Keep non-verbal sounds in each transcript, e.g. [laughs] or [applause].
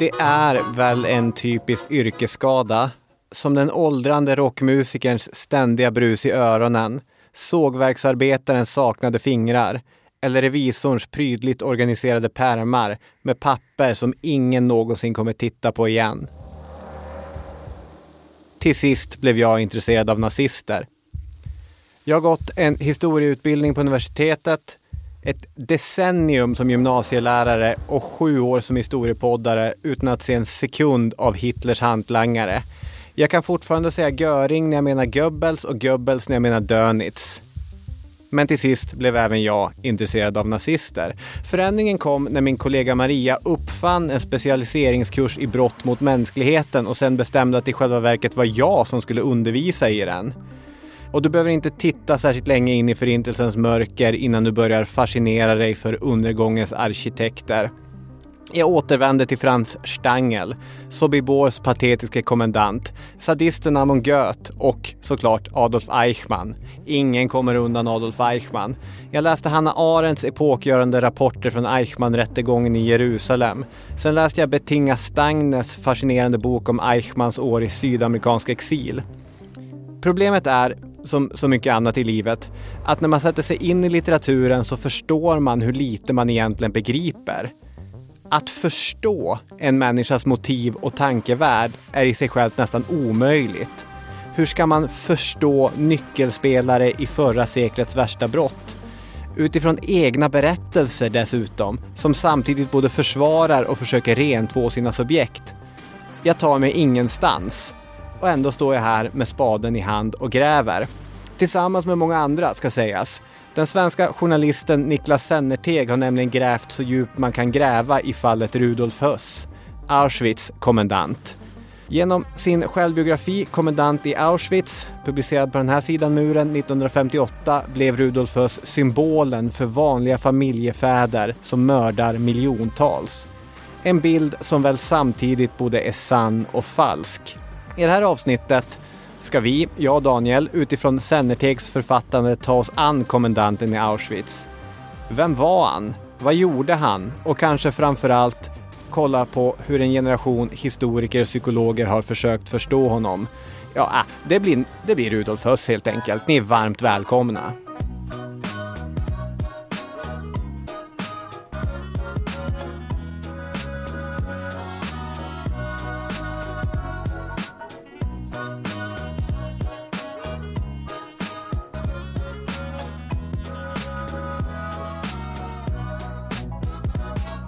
Det är väl en typisk yrkesskada. Som den åldrande rockmusikerns ständiga brus i öronen, sågverksarbetarens saknade fingrar eller revisorns prydligt organiserade pärmar med papper som ingen någonsin kommer titta på igen. Till sist blev jag intresserad av nazister. Jag har gått en historieutbildning på universitetet ett decennium som gymnasielärare och sju år som historiepoddare utan att se en sekund av Hitlers hantlangare. Jag kan fortfarande säga Göring när jag menar Goebbels och Goebbels när jag menar Dönitz. Men till sist blev även jag intresserad av nazister. Förändringen kom när min kollega Maria uppfann en specialiseringskurs i brott mot mänskligheten och sen bestämde att det i själva verket var jag som skulle undervisa i den. Och du behöver inte titta särskilt länge in i förintelsens mörker innan du börjar fascinera dig för undergångens arkitekter. Jag återvänder till Franz Stangl, Sobibors patetiske kommendant, sadisten Amon Goeth och såklart Adolf Eichmann. Ingen kommer undan Adolf Eichmann. Jag läste Hanna Arendts epokgörande rapporter från Eichmann-rättegången i Jerusalem. Sen läste jag Bettinga Stangnes fascinerande bok om Eichmanns år i sydamerikansk exil. Problemet är som så mycket annat i livet, att när man sätter sig in i litteraturen så förstår man hur lite man egentligen begriper. Att förstå en människas motiv och tankevärld är i sig självt nästan omöjligt. Hur ska man förstå nyckelspelare i förra seklets värsta brott? Utifrån egna berättelser dessutom, som samtidigt både försvarar och försöker rentvå sina subjekt. Jag tar mig ingenstans och ändå står jag här med spaden i hand och gräver. Tillsammans med många andra ska sägas. Den svenska journalisten Niklas Sennerteg har nämligen grävt så djupt man kan gräva i fallet Rudolf Höss, Auschwitz kommendant. Genom sin självbiografi Kommendant i Auschwitz, publicerad på den här sidan muren 1958, blev Rudolf Höss symbolen för vanliga familjefäder som mördar miljontals. En bild som väl samtidigt både är sann och falsk. I det här avsnittet ska vi, jag och Daniel, utifrån Sennertegs författande ta oss an kommendanten i Auschwitz. Vem var han? Vad gjorde han? Och kanske framför allt kolla på hur en generation historiker och psykologer har försökt förstå honom. Ja, ah, det blir, det blir Rudolf Höss helt enkelt. Ni är varmt välkomna.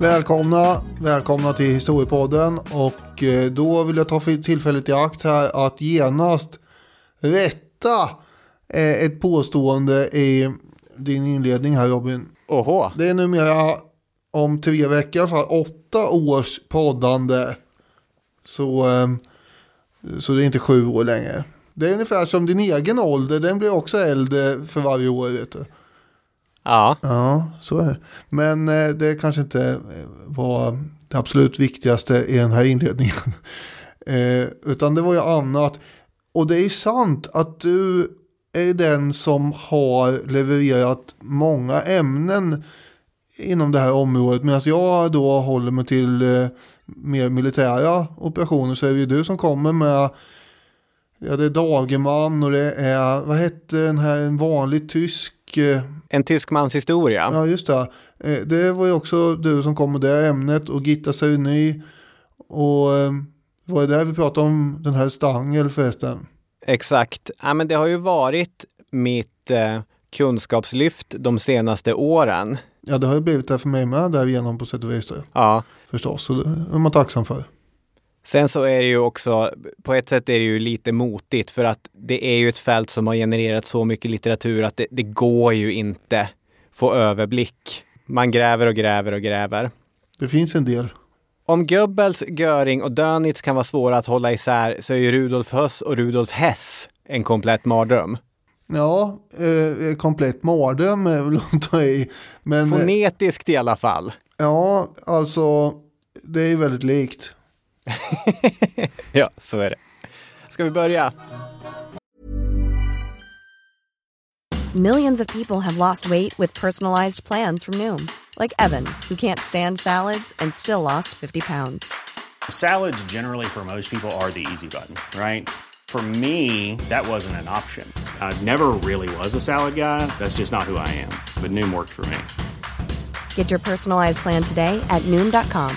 Välkomna, välkomna till Historiepodden och eh, då vill jag ta tillfället i akt här att genast rätta eh, ett påstående i din inledning här Robin. Oho. Det är numera om tre veckor, i alla fall åtta års poddande. Så, eh, så det är inte sju år längre. Det är ungefär som din egen ålder, den blir också äldre för varje år. Vet du. Ja. Ja, så är det. Men eh, det kanske inte eh, var det absolut viktigaste i den här inledningen. [laughs] Eh, utan det var ju annat. Och det är sant att du är den som har levererat många ämnen inom det här området. Medan jag då håller mig till eh, mer militära operationer så är det ju du som kommer med Ja, det är Dagerman och det är, vad hette den här, en vanlig tysk eh, en tysk mans historia. Ja, just det. Eh, det var ju också du som kom med det ämnet och Gitta Sauni. Och eh, var det där vi pratade om den här Stangel förresten? Exakt. Ja, men det har ju varit mitt eh, kunskapslyft de senaste åren. Ja, det har ju blivit det för mig med därigenom på sätt och vis. Ja. Förstås, så det är man tacksam för. Sen så är det ju också, på ett sätt är det ju lite motigt för att det är ju ett fält som har genererat så mycket litteratur att det, det går ju inte få överblick. Man gräver och gräver och gräver. Det finns en del. Om Goebbels, Göring och Dönitz kan vara svåra att hålla isär så är ju Rudolf Höss och Rudolf Hess en komplett mardröm. Ja, eh, komplett mardröm är väl att ta i. Men, Fonetiskt i alla fall. Ja, alltså det är väldigt likt. [laughs] ja, så är det. Ska Ska vi börja? Millions of people have lost weight with personalized plans from Noom. Like Evan, who can't stand salads and still lost 50 pounds. Salads generally for most people are the easy button, right? For me, that wasn't an option. I never really was a salad guy. That's just not who I am. But Noom worked for me. Get your personalized plan today at Noom.com.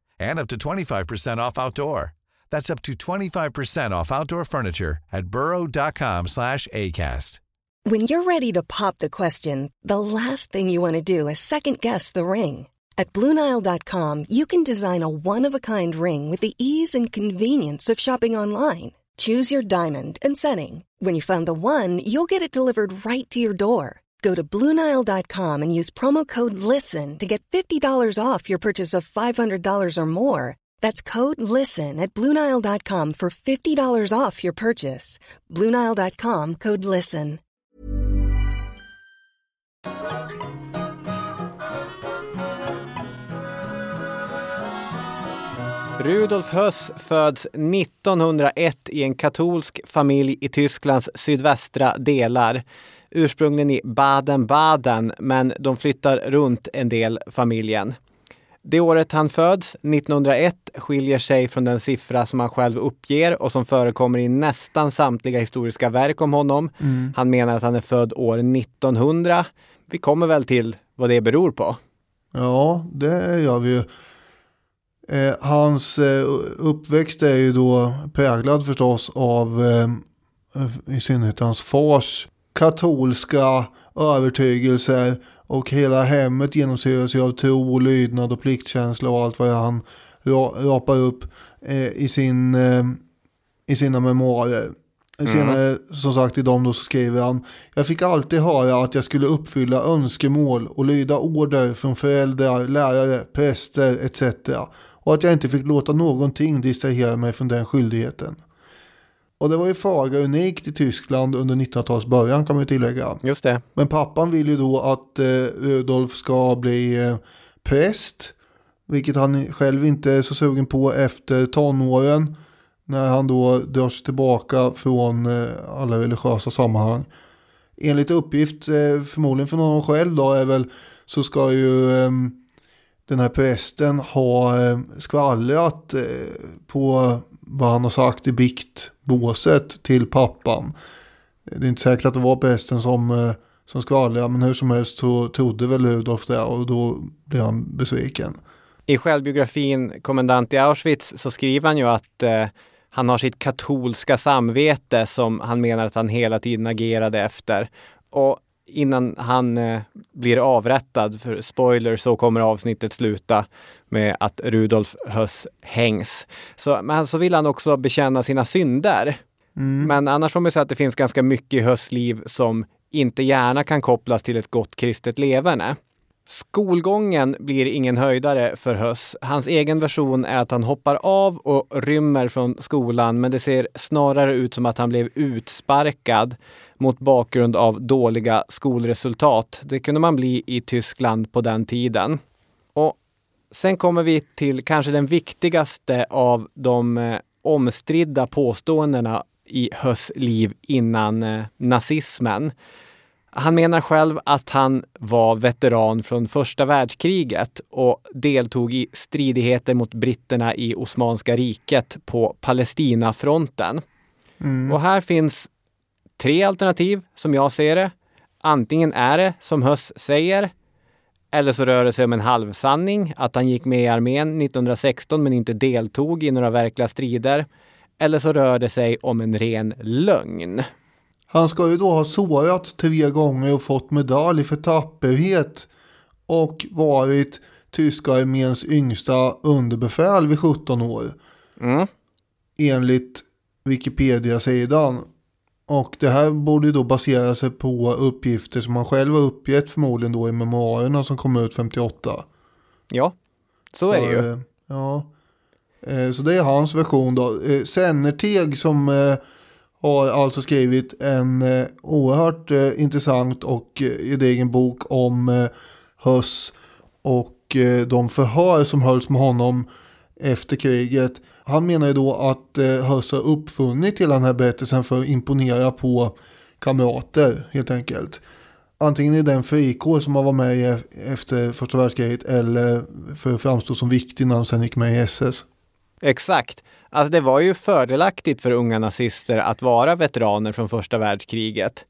and up to 25% off outdoor. That's up to 25% off outdoor furniture at burrow.com slash ACAST. When you're ready to pop the question, the last thing you want to do is second guess the ring. At Bluenile.com, you can design a one of a kind ring with the ease and convenience of shopping online. Choose your diamond and setting. When you find the one, you'll get it delivered right to your door. Go to Bluenile.com and use promo code LISTEN to get $50 off your purchase of $500 or more. That's code LISTEN at Bluenile.com for $50 off your purchase. Bluenile.com code LISTEN. Rudolf Höss föds 1901 i en katolsk familj i Tysklands sydvästra delar. Ursprungligen i Baden-Baden, men de flyttar runt en del familjen. Det året han föds, 1901, skiljer sig från den siffra som han själv uppger och som förekommer i nästan samtliga historiska verk om honom. Han menar att han är född år 1900. Vi kommer väl till vad det beror på. Ja, det gör vi ju. Eh, hans eh, uppväxt är ju då präglad förstås av eh, i synnerhet hans fars katolska övertygelser och hela hemmet genomsyras av tro, lydnad och pliktkänsla och allt vad han ra, rapar upp eh, i, sin, eh, i sina memoarer. Senare, som sagt, i dem då så skriver han Jag fick alltid höra att jag skulle uppfylla önskemål och lyda order från föräldrar, lärare, präster etc. Och att jag inte fick låta någonting distrahera mig från den skyldigheten. Och det var ju faga unikt i Tyskland under 1900-talets början kan man ju tillägga. Just det. Men pappan vill ju då att eh, Rudolf ska bli eh, präst. Vilket han själv inte är så sugen på efter tonåren. När han då drar sig tillbaka från eh, alla religiösa sammanhang. Enligt uppgift, eh, förmodligen från honom själv då, är väl så ska ju eh, den här prästen ha eh, skvallrat eh, på vad han har sagt i biktbåset till pappan. Det är inte säkert att det var prästen som, eh, som skvallrade, men hur som helst så trodde väl Rudolf det och då blev han besviken. I självbiografin Kommendant i Auschwitz så skriver han ju att eh, han har sitt katolska samvete som han menar att han hela tiden agerade efter. Och innan han eh, blir avrättad, för spoiler, så kommer avsnittet sluta med att Rudolf Höss hängs. Så, men så vill han också bekänna sina synder. Men annars får man säga att det finns ganska mycket i Höss liv som inte gärna kan kopplas till ett gott kristet leverne. Skolgången blir ingen höjdare för Höss. Hans egen version är att han hoppar av och rymmer från skolan, men det ser snarare ut som att han blev utsparkad mot bakgrund av dåliga skolresultat. Det kunde man bli i Tyskland på den tiden. Och sen kommer vi till kanske den viktigaste av de eh, omstridda påståendena i Höss liv innan eh, nazismen. Han menar själv att han var veteran från första världskriget och deltog i stridigheter mot britterna i Osmanska riket på Palestinafronten. Och här finns tre alternativ som jag ser det. Antingen är det som Höss säger, eller så rör det sig om en halvsanning, att han gick med i armén 1916 men inte deltog i några verkliga strider. Eller så rör det sig om en ren lögn. Han ska ju då ha sårats tre gånger och fått medalj för tapperhet och varit tyska arméns yngsta underbefäl vid 17 år. Mm. Enligt Wikipedia-sidan. Och det här borde ju då basera sig på uppgifter som han själv har uppgett förmodligen då i memoarerna som kom ut 58. Ja, så är det ju. Eh, Ja. Eh, Så det är hans version då. Eh, Sennerteg som har alltså skrivit en eh, oerhört eh, intressant och eh, gedigen bok om eh, Höss och eh, de förhör som hölls med honom efter kriget. Han menar ju då att eh, Höss har uppfunnit hela den här berättelsen för att imponera på kamrater helt enkelt. Antingen i den frikår som han var med i efter första världskriget eller för att framstå som viktig när han sen gick med i SS. Exakt. Alltså det var ju fördelaktigt för unga nazister att vara veteraner från första världskriget.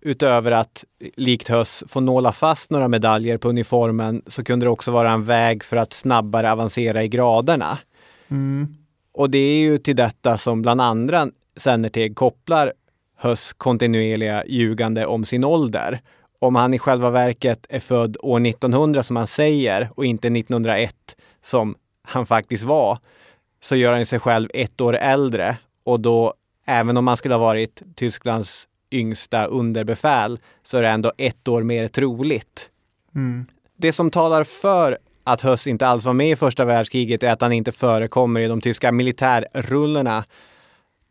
Utöver att, likt Höss, få nåla fast några medaljer på uniformen så kunde det också vara en väg för att snabbare avancera i graderna. Mm. Och det är ju till detta som bland andra Sennerteg kopplar Höss kontinuerliga ljugande om sin ålder. Om han i själva verket är född år 1900 som han säger och inte 1901 som han faktiskt var, så gör han sig själv ett år äldre och då, även om han skulle ha varit Tysklands yngsta underbefäl, så är det ändå ett år mer troligt. Mm. Det som talar för att Höss inte alls var med i första världskriget är att han inte förekommer i de tyska militärrullorna.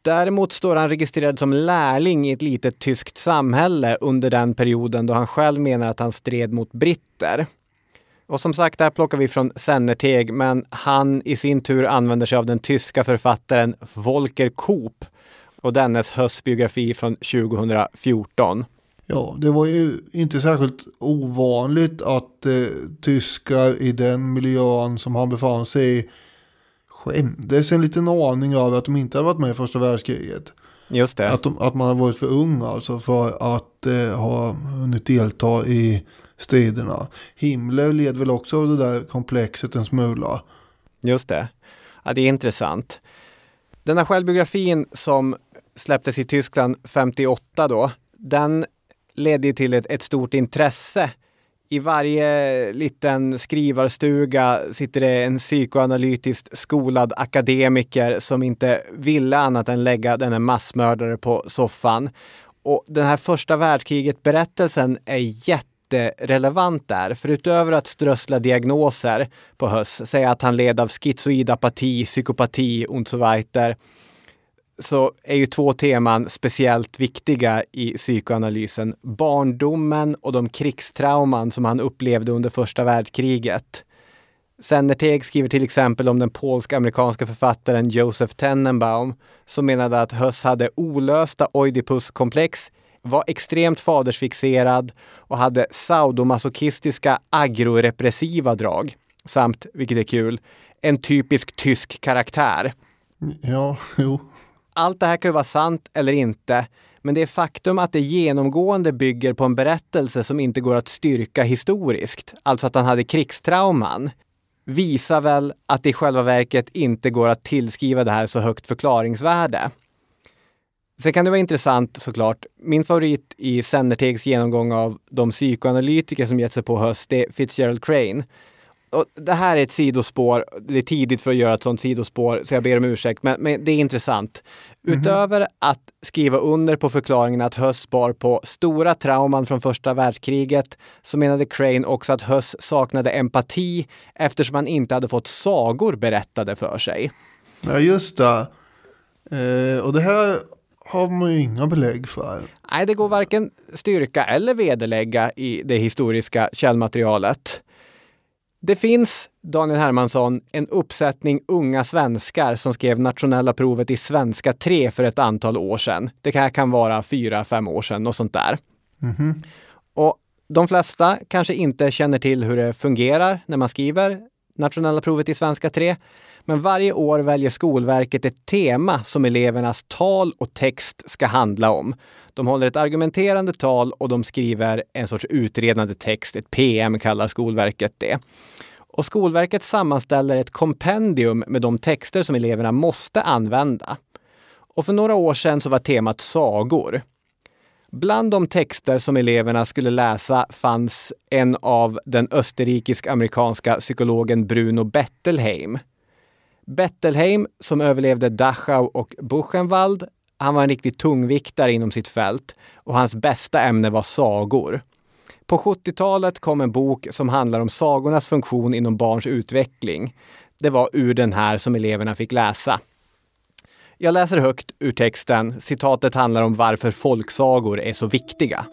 Däremot står han registrerad som lärling i ett litet tyskt samhälle under den perioden då han själv menar att han stred mot britter. Och som sagt, det här plockar vi från Sennerteg, men han i sin tur använder sig av den tyska författaren Volker Koop och dennes höstbiografi från 2014. Ja, det var ju inte särskilt ovanligt att eh, tyskar i den miljön som han befann sig i skämdes en liten aning över att de inte hade varit med i första världskriget. Just det. Att, de, att man hade varit för ung alltså för att eh, ha hunnit delta i striderna. Himmler led väl också av det där komplexet en smula. Just det. Ja, det är intressant. Den här självbiografin som släpptes i Tyskland 58 då, den ledde till ett, ett stort intresse. I varje liten skrivarstuga sitter det en psykoanalytiskt skolad akademiker som inte ville annat än lägga denne massmördare på soffan. Och den här första världskriget-berättelsen är jätterelevant där. För utöver att strössla diagnoser på Höss, säga att han led av schizoid apati, psykopati och så weiter, så är ju två teman speciellt viktiga i psykoanalysen. Barndomen och de krigstrauman som han upplevde under första världskriget. Sennerteg skriver till exempel om den polsk-amerikanska författaren Joseph Tenenbaum som menade att Höss hade olösta Oidipus-komplex, var extremt fadersfixerad och hade saudomasochistiska agrorepressiva drag. Samt, vilket är kul, en typisk tysk karaktär. Ja, jo. Allt det här kan ju vara sant eller inte, men det är faktum att det genomgående bygger på en berättelse som inte går att styrka historiskt, alltså att han hade krigstrauman, visar väl att det i själva verket inte går att tillskriva det här så högt förklaringsvärde. Sen kan det vara intressant såklart. Min favorit i Sennertegs genomgång av de psykoanalytiker som gett sig på höst, det är Fitzgerald Crane. Och det här är ett sidospår. Det är tidigt för att göra ett sånt sidospår, så jag ber om ursäkt, men, men det är intressant. Utöver att skriva under på förklaringen att Höss bar på stora trauman från första världskriget, så menade Crane också att Höss saknade empati eftersom han inte hade fått sagor berättade för sig. Ja, just det. Eh, och det här har man ju inga belägg för. Nej, det går varken styrka eller vederlägga i det historiska källmaterialet. Det finns, Daniel Hermansson, en uppsättning unga svenskar som skrev nationella provet i svenska 3 för ett antal år sedan. Det här kan vara fyra, fem år sedan och sånt där. Och de flesta kanske inte känner till hur det fungerar när man skriver nationella provet i svenska 3. Men varje år väljer Skolverket ett tema som elevernas tal och text ska handla om. De håller ett argumenterande tal och de skriver en sorts utredande text, ett PM kallar Skolverket det. Och Skolverket sammanställer ett kompendium med de texter som eleverna måste använda. Och för några år sedan så var temat sagor. Bland de texter som eleverna skulle läsa fanns en av den österrikisk-amerikanska psykologen Bruno Bettelheim. Bettelheim, som överlevde Dachau och Buchenwald, han var en riktig tungviktare inom sitt fält och hans bästa ämne var sagor. På 70-talet kom en bok som handlar om sagornas funktion inom barns utveckling. Det var ur den här som eleverna fick läsa. Jag läser högt ur texten. Citatet handlar om varför folksagor är så viktiga.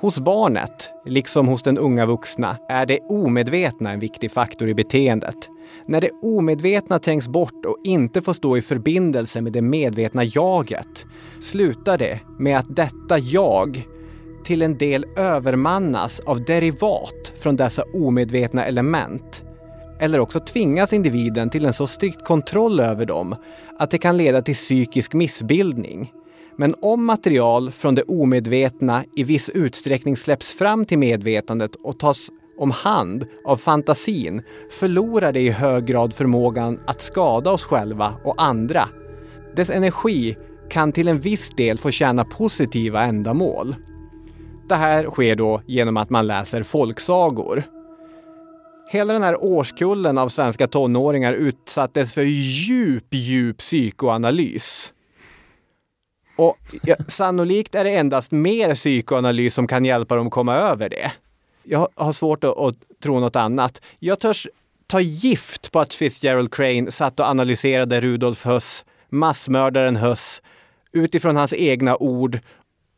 Hos barnet, liksom hos den unga vuxna, är det omedvetna en viktig faktor i beteendet. När det omedvetna trängs bort och inte får stå i förbindelse med det medvetna jaget slutar det med att detta jag till en del övermannas av derivat från dessa omedvetna element. Eller också tvingas individen till en så strikt kontroll över dem att det kan leda till psykisk missbildning. Men om material från det omedvetna i viss utsträckning släpps fram till medvetandet och tas om hand av fantasin förlorar det i hög grad förmågan att skada oss själva och andra. Dess energi kan till en viss del få tjäna positiva ändamål. Det här sker då genom att man läser folksagor. Hela den här årskullen av svenska tonåringar utsattes för djup, djup psykoanalys. Och ja, sannolikt är det endast mer psykoanalys som kan hjälpa dem komma över det. Jag har svårt att, att tro något annat. Jag törs ta gift på att Fitzgerald Crane satt och analyserade Rudolf Höss, massmördaren Höss, utifrån hans egna ord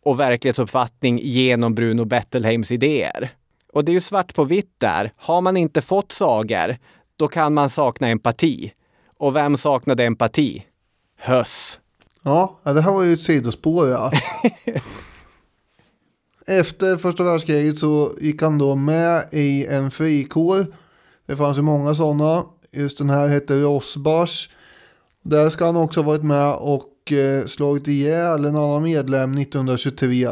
och verklighetsuppfattning genom Bruno Bettelheims idéer. Och det är ju svart på vitt där. Har man inte fått sagor, då kan man sakna empati. Och vem saknade empati? Höss. Ja, det här var ju ett sidospår ja. [laughs] Efter första världskriget så gick han då med i en frikår. Det fanns ju många sådana. Just den här hette Rosbars. Där ska han också ha varit med och eh, slagit ihjäl en annan medlem 1923.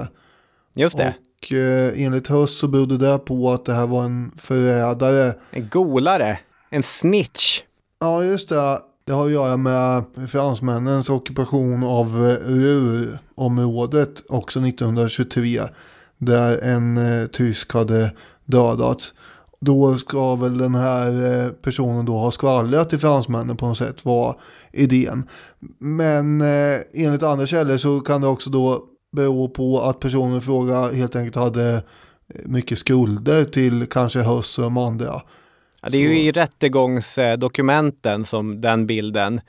Just det. Och eh, enligt Höss så berodde det på att det här var en förrädare. En golare. En snitch. Ja, just det. Det har att göra med fransmännens ockupation av eh, Ruhrområdet också 1923. Där en eh, tysk hade dödats. Då ska väl den här eh, personen då ha skvallrat till fransmännen på något sätt var idén. Men eh, enligt andra källor så kan det också då bero på att personen i fråga helt enkelt hade eh, mycket skulder till kanske Höss och de andra. Ja, det är ju i rättegångsdokumenten som den bilden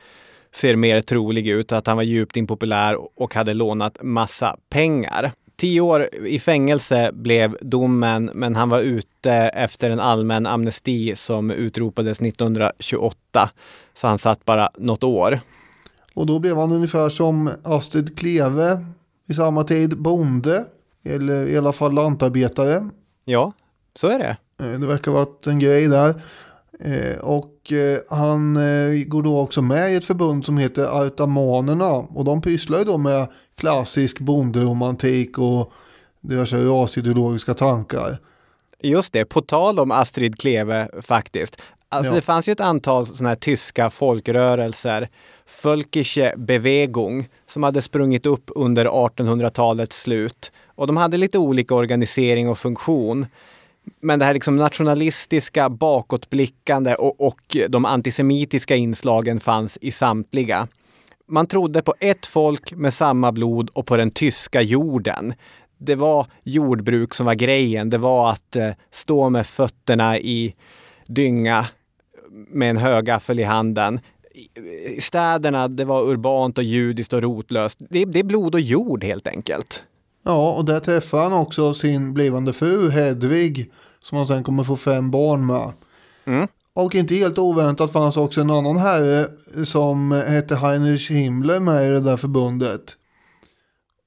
ser mer trolig ut, att han var djupt impopulär och hade lånat massa pengar. Tio år i fängelse blev domen, men han var ute efter en allmän amnesti som utropades 1928. Så han satt bara något år. Och då blev han ungefär som Astrid Kleve i samma tid bonde, eller i alla fall lantarbetare. Ja, så är det. Eh, Det verkar ha varit en grej där. Eh, Och eh, han går då också med i ett förbund som heter Artamanerna. Och de pysslar ju då med klassisk bonderomantik och diverse rasideologiska tankar. Just det, på tal om Astrid Kleve faktiskt. Alltså Ja. det fanns ju ett antal sådana här tyska folkrörelser, Völkische Bewegung, som hade sprungit upp under 1800-talets slut. Och de hade lite olika organisering och funktion. Men det här liksom nationalistiska, bakåtblickande och, och de antisemitiska inslagen fanns i samtliga. Man trodde på ett folk med samma blod och på den tyska jorden. Det var jordbruk som var grejen. Det var att eh, stå med fötterna i dynga med en högaffel i handen. I- I städerna, det var urbant och judiskt och rotlöst. Det, det är blod och jord helt enkelt. Ja, och där träffar han också sin blivande fru Hedvig. Som han sen kommer få fem barn med. Mm. Och inte helt oväntat fanns också en annan herre som hette Heinrich Himmler med i det där förbundet.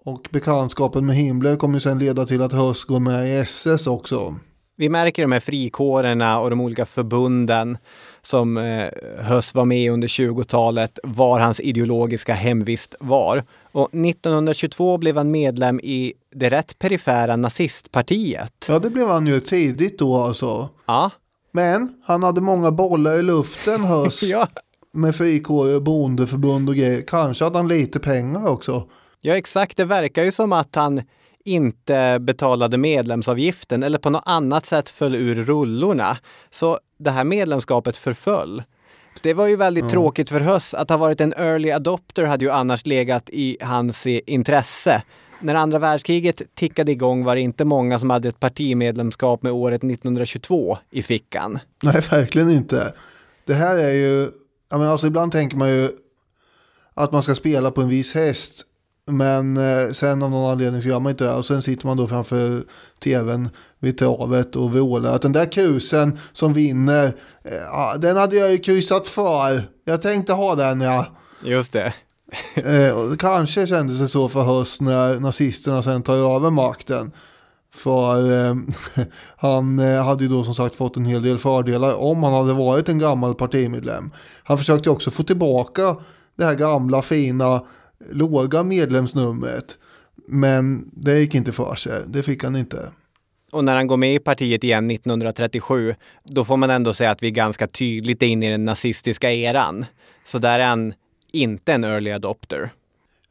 Och bekantskapen med Himmler kommer sen leda till att Höss går med i SS också. Vi märker de här frikårerna och de olika förbunden som eh, Höss var med i under 20-talet, var hans ideologiska hemvist var. Och 1922 blev han medlem i det rätt perifera nazistpartiet. Ja, det blev han ju tidigt då alltså. Ja, Men han hade många bollar i luften [laughs] Höss. ja. Med frikårer, bondeförbund och grejer. Kanske hade han lite pengar också. ja exakt. Det verkar ju som att han inte betalade medlemsavgiften eller på något annat sätt föll ur rullorna. Så det här medlemskapet förföll. Det var ju väldigt tråkigt för Höss. Att ha varit en early adopter hade ju annars legat i hans intresse. När andra världskriget tickade igång var det inte många som hade ett partimedlemskap med året 1922 i fickan. Nej, verkligen inte. Det här är ju, jag menar, alltså ibland tänker man ju att man ska spela på en viss häst. Men eh, sen av någon anledning så gör man inte det. Och sen sitter man då framför tvn vid travet och vrålar att den där kusen som vinner, eh, ja, den hade jag ju kryssat för. Jag tänkte ha den ja. Just det. [laughs] Eh, kanske kändes det så för höst när nazisterna sen tar över makten. För eh, [laughs] han eh, hade ju då som sagt fått en hel del fördelar om han hade varit en gammal partimedlem. Han försökte också få tillbaka det här gamla fina låga medlemsnumret. Men det gick inte för sig, det fick han inte. Och när han går med i partiet igen 1937, då får man ändå säga att vi är ganska tydligt inne i den nazistiska eran. Så där är han inte en early adopter.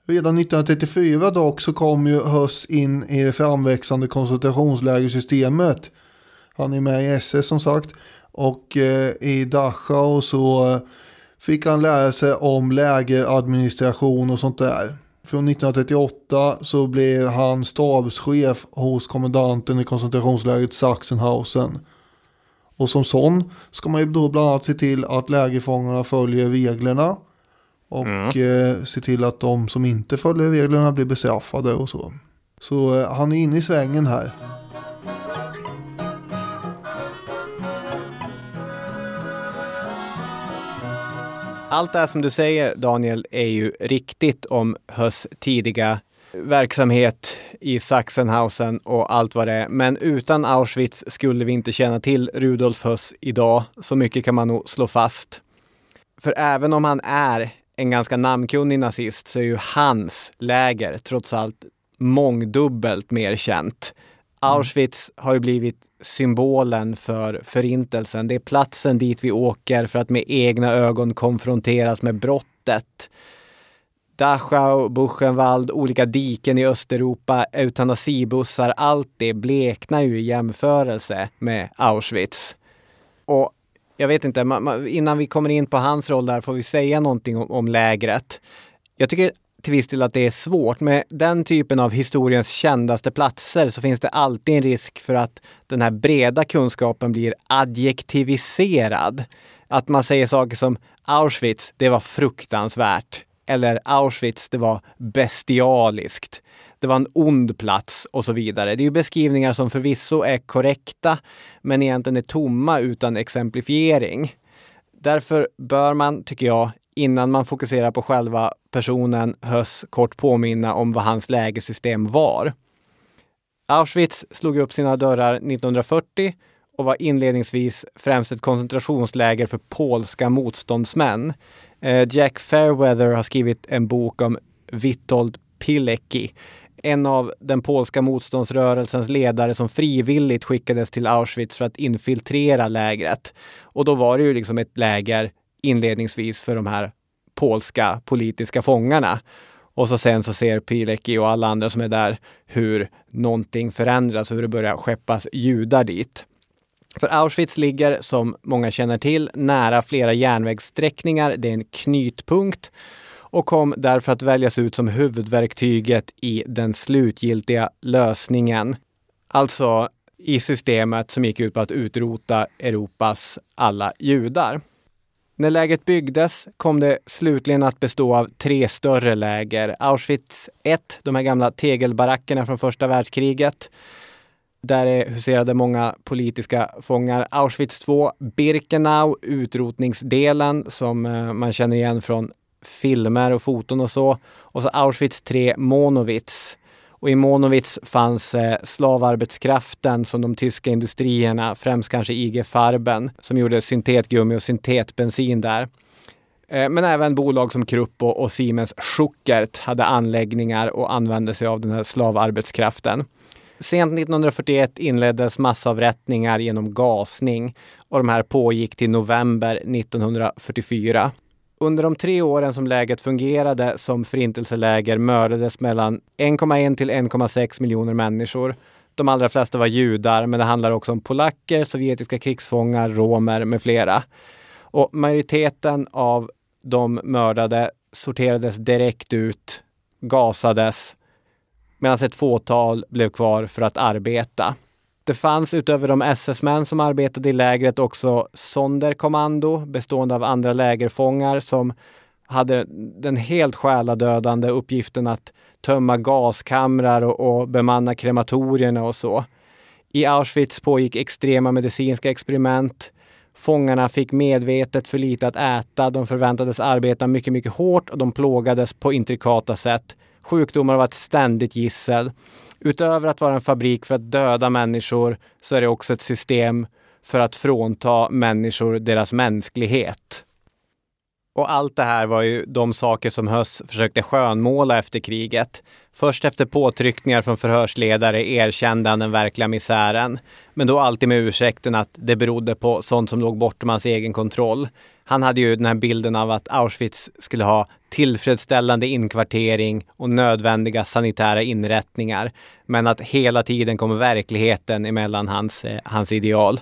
Redan 1934 dock så kom ju Höss in i det framväxande koncentrationslägersystemet. Han är med i SS som sagt. Och eh, i Dachau så fick han lära sig om lägeradministration och sånt där. Från 1938 så blev han stabschef hos kommendanten i koncentrationslägret Sachsenhausen. Och som sån ska man ju då bland annat se till att lägerfångarna följer reglerna. Och eh, se till att de som inte följer reglerna blir bestraffade och så. Så eh, han är inne i svängen här. Allt det här som du säger Daniel är ju riktigt om Höss tidiga verksamhet i Sachsenhausen och allt vad det är. Men utan Auschwitz skulle vi inte känna till Rudolf Höss idag. Så mycket kan man nog slå fast. För även om han är en ganska namnkunnig nazist så är ju hans läger trots allt mångdubbelt mer känt. Auschwitz har ju blivit symbolen för förintelsen. Det är platsen dit vi åker för att med egna ögon konfronteras med brottet. Dachau, Buchenwald, olika diken i Östeuropa, eutanasibussar, allt det bleknar ju i jämförelse med Auschwitz. Och jag vet inte, innan vi kommer in på hans roll där får vi säga någonting om, om lägret. Jag tycker till viss del att det är svårt. Med den typen av historiens kändaste platser så finns det alltid en risk för att den här breda kunskapen blir adjektiviserad. Att man säger saker som Auschwitz, det var fruktansvärt. Eller Auschwitz, det var bestialiskt. Det var en ond plats och så vidare. Det är ju beskrivningar som förvisso är korrekta, men egentligen är tomma utan exemplifiering. Därför bör man, tycker jag, innan man fokuserar på själva personen Höss kort påminna om vad hans lägesystem var. Auschwitz slog upp sina dörrar 1940 och var inledningsvis främst ett koncentrationsläger för polska motståndsmän. Eh, Jack Fairweather har skrivit en bok om Witold Pilecki, en av den polska motståndsrörelsens ledare som frivilligt skickades till Auschwitz för att infiltrera lägret. Och då var det ju liksom ett läger inledningsvis för de här polska politiska fångarna. Och så sen så ser Pilecki och alla andra som är där hur någonting förändras och hur det börjar skeppas judar dit. För Auschwitz ligger, som många känner till, nära flera järnvägssträckningar. Det är en knytpunkt och kom därför att väljas ut som huvudverktyget i den slutgiltiga lösningen. Alltså i systemet som gick ut på att utrota Europas alla judar. När lägret byggdes kom det slutligen att bestå av tre större läger. Auschwitz 1, de här gamla tegelbarackerna från första världskriget. Där huserade många politiska fångar. Auschwitz 2, Birkenau, utrotningsdelen som eh, man känner igen från filmer och foton och så. Och så Auschwitz 3, Monowitz. Och i Monowitz fanns eh, slavarbetskraften som de tyska industrierna, främst kanske IG Farben, som gjorde syntetgummi och syntetbensin där. Eh, men även bolag som Krupp och, och Siemens Schuckert hade anläggningar och använde sig av den här slavarbetskraften. Sent 1941 inleddes massavrättningar genom gasning och de här pågick till november 1944. Under de tre åren som läget fungerade som förintelseläger mördades mellan 1,1 till 1,6 miljoner människor. De allra flesta var judar, men det handlar också om polacker, sovjetiska krigsfångar, romer med flera. Och majoriteten av de mördade sorterades direkt ut, gasades, medan ett fåtal blev kvar för att arbeta. Det fanns utöver de SS-män som arbetade i lägret också Sonderkommando bestående av andra lägerfångar som hade den helt själadödande uppgiften att tömma gaskamrar och, och bemanna krematorierna och så. I Auschwitz pågick extrema medicinska experiment. Fångarna fick medvetet för lite att äta, de förväntades arbeta mycket, mycket hårt och de plågades på intrikata sätt. Sjukdomar var ett ständigt gissel. Utöver att vara en fabrik för att döda människor så är det också ett system för att frånta människor deras mänsklighet. Och allt det här var ju de saker som Höss försökte skönmåla efter kriget. Först efter påtryckningar från förhörsledare erkände han den verkliga misären. Men då alltid med ursäkten att det berodde på sånt som låg bortom hans egen kontroll. Han hade ju den här bilden av att Auschwitz skulle ha tillfredsställande inkvartering och nödvändiga sanitära inrättningar. Men att hela tiden kommer verkligheten emellan hans, eh, hans ideal.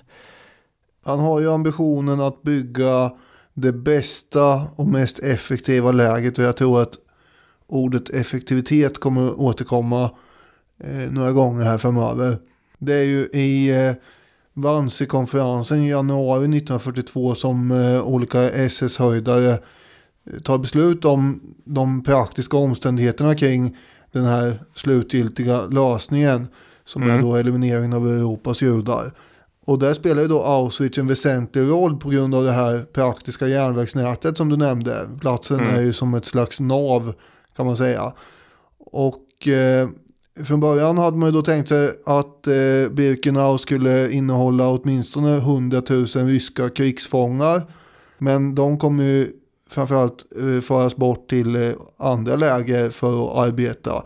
Han har ju ambitionen att bygga det bästa och mest effektiva läget och jag tror att ordet effektivitet kommer återkomma eh, några gånger här framöver. Det är ju i eh, Wannsee-konferensen i januari 1942 som eh, olika SS-höjdare eh, tar beslut om de praktiska omständigheterna kring den här slutgiltiga lösningen som mm. är då elimineringen av Europas judar. Och där spelar ju då Auschwitz en väsentlig roll på grund av det här praktiska järnvägsnätet som du nämnde. Platsen mm. är ju som ett slags nav kan man säga. Och eh, från början hade man ju då tänkt sig att eh, Birkenau skulle innehålla åtminstone 100 000 ryska krigsfångar. Men de kommer ju framförallt eh, föras bort till eh, andra läger för att arbeta.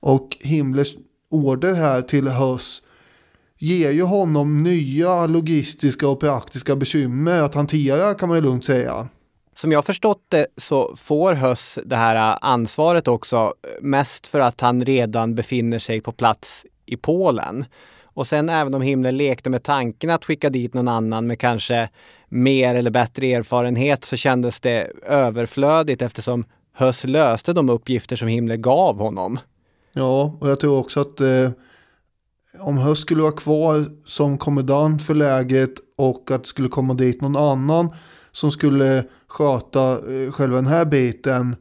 Och Himmlers order här till Höss ger ju honom nya logistiska och praktiska bekymmer att hantera kan man ju lugnt säga. Som jag förstått det så får Höss det här äh, ansvaret också äh, mest för att han redan befinner sig på plats i Polen. Och sen även om Himmler lekte med tanken att skicka dit någon annan med kanske mer eller bättre erfarenhet så kändes det överflödigt eftersom Höss löste de uppgifter som Himmler gav honom. Ja, och jag tror också att eh, om Höss skulle vara kvar som kommandant för läget och att det skulle komma dit någon annan som skulle sköta eh, själva den här biten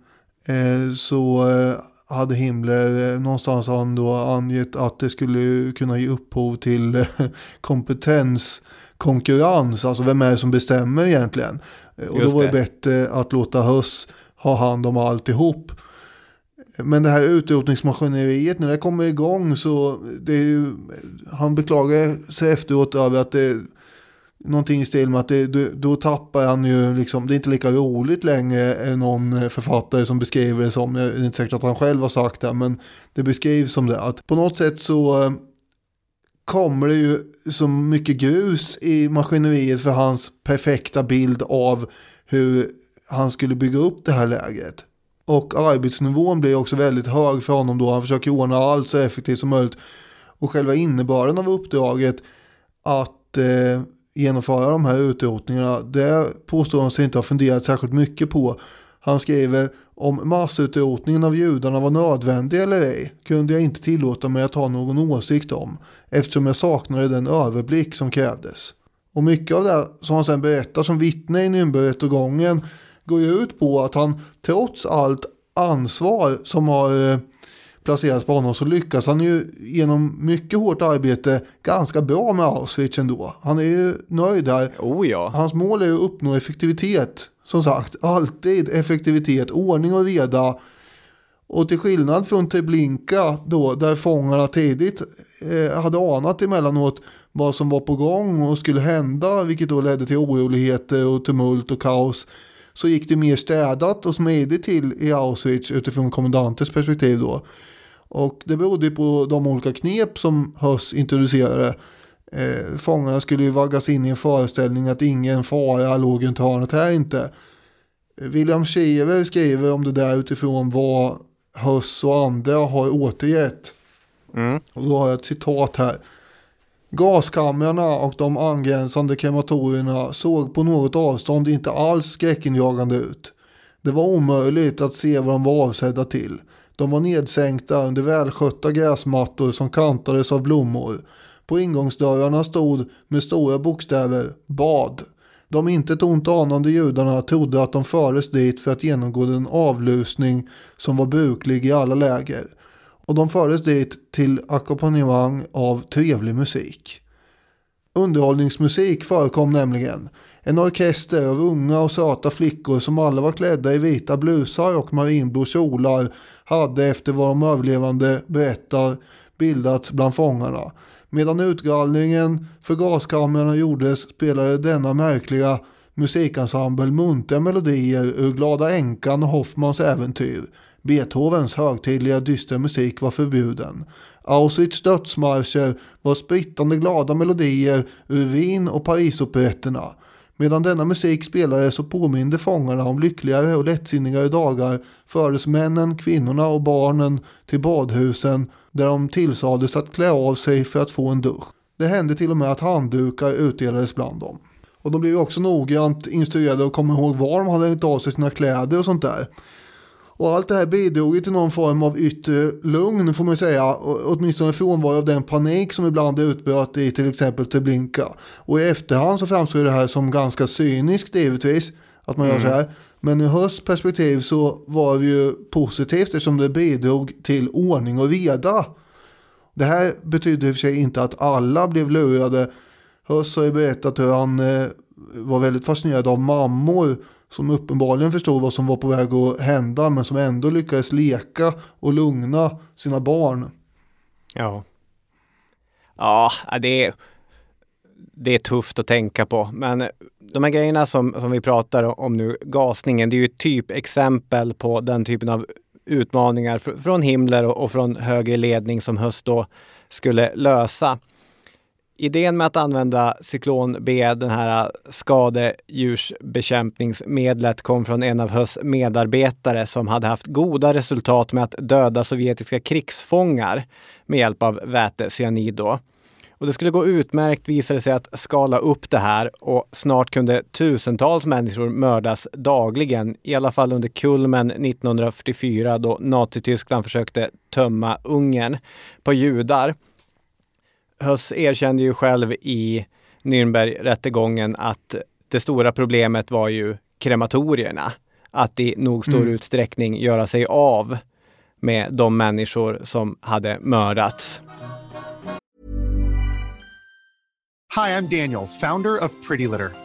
eh, så eh, hade Himmler någonstans han då angett att det skulle kunna ge upphov till [laughs] kompetenskonkurrens. Alltså vem är det som bestämmer egentligen? Och Just då var det bättre att låta Höss ha hand om alltihop. Men det här utrotningsmaskineriet när det kommer igång så det är ju, han beklagar sig efteråt över att det någonting i stil med att det, då, då tappar han ju liksom, det är inte lika roligt längre någon författare som beskriver det som, det är inte säkert att han själv har sagt det, men det beskrivs som det, att på något sätt så eh, kommer det ju så mycket grus i maskineriet för hans perfekta bild av hur han skulle bygga upp det här läget. Och arbetsnivån blir också väldigt hög för honom då. Han försöker ordna allt så effektivt som möjligt. Och själva innebörden av uppdraget att eh, genomföra de här utrotningarna, det påstår han sig inte ha funderat särskilt mycket på. Han skriver om massutrotningen av judarna var nödvändig eller ej kunde jag inte tillåta mig att ha någon åsikt om eftersom jag saknade den överblick som krävdes. Och mycket av det som han sen berättar som vittne i Nürnbergrättegången går ju ut på att han trots allt ansvar som har eh, placerats på honom så lyckas han ju genom mycket hårt arbete ganska bra med Auschwitz ändå. Han är ju nöjd där. Oh ja. Hans mål är att uppnå effektivitet. Som sagt, alltid effektivitet, ordning och reda. Och till skillnad från Treblinka då, där fångarna tidigt eh, hade anat emellanåt vad som var på gång och skulle hända, vilket då ledde till oroligheter och tumult och kaos så gick det mer städat och smidigt till i Auschwitz utifrån kommendantens perspektiv då. Och det berodde på de olika knep som Höss introducerade. Eh, fångarna skulle ju vaggas in i en föreställning att ingen fara låg runt hörnet här inte. William Schever skriver om det där utifrån vad Höss och andra har återgett. Mm. Och då har jag ett citat här. Gaskamrarna och de angränsande krematorierna såg på något avstånd inte alls skräckinjagande ut. Det var omöjligt att se vad de var avsedda till. De var nedsänkta under välskötta gräsmattor som kantades av blommor. På ingångsdörrarna stod med stora bokstäver bad. De inte ett ont anande judarna trodde att de fördes dit för att genomgå den avlusning som var bruklig i alla läger. Och de fördes dit till ackompanjemang av trevlig musik. Underhållningsmusik förekom nämligen. En orkester av unga och söta flickor som alla var klädda i vita blusar och marinblå kjolar hade efter vad de överlevande berättar bildats bland fångarna. Medan utgallringen för gaskamrarna gjordes spelade denna märkliga musikensemble muntra melodier ur Glada änkan och Hoffmans äventyr. Beethovens högtidliga dystra musik var förbjuden. Auschwitz dödsmarscher var sprittande glada melodier ur Wien och Parisoperetterna. Medan denna musik spelades så påminde fångarna om lyckligare och lättsinnigare dagar fördes männen, kvinnorna och barnen till badhusen där de tillsades att klä av sig för att få en dusch. Det hände till och med att handdukar utdelades bland dem. Och de blev också noggrant instruerade att komma ihåg var de hade tagit av sig sina kläder och sånt där. Och allt det här bidrog till någon form av yttre lugn får man säga. Åtminstone frånvaro av den panik som ibland utbröt i till exempel Treblinka. Och i efterhand så framstår det här som ganska cyniskt givetvis. Att man mm. gör så här. Men i hösts perspektiv så var det ju positivt eftersom det bidrog till ordning och reda. Det här betyder i och för sig inte att alla blev lurade. Höst har ju berättat hur han eh, var väldigt fascinerad av mammor som uppenbarligen förstod vad som var på väg att hända men som ändå lyckades leka och lugna sina barn. Ja. Ja, det är, det är tufft att tänka på. Men de här grejerna som, som vi pratar om nu, gasningen, det är ju ett typexempel på den typen av utmaningar från Himmler och, och från högre ledning som Höst då skulle lösa idén med att använda cyklon B, den här äh, skadedjursbekämpningsmedlet, kom från en av Höss medarbetare som hade haft goda resultat med att döda sovjetiska krigsfångar med hjälp av vätecyanid. Då. Och det skulle gå utmärkt visade sig att skala upp det här och snart kunde tusentals människor mördas dagligen, i alla fall under kulmen 1944 då Nazityskland försökte tömma Ungern på judar. Höss erkände ju själv i Nürnbergrättegången att det stora problemet var ju krematorierna. Att i nog stor mm. utsträckning göra sig av med de människor som hade mördats. Hi, I'm Daniel, founder of Pretty Litter.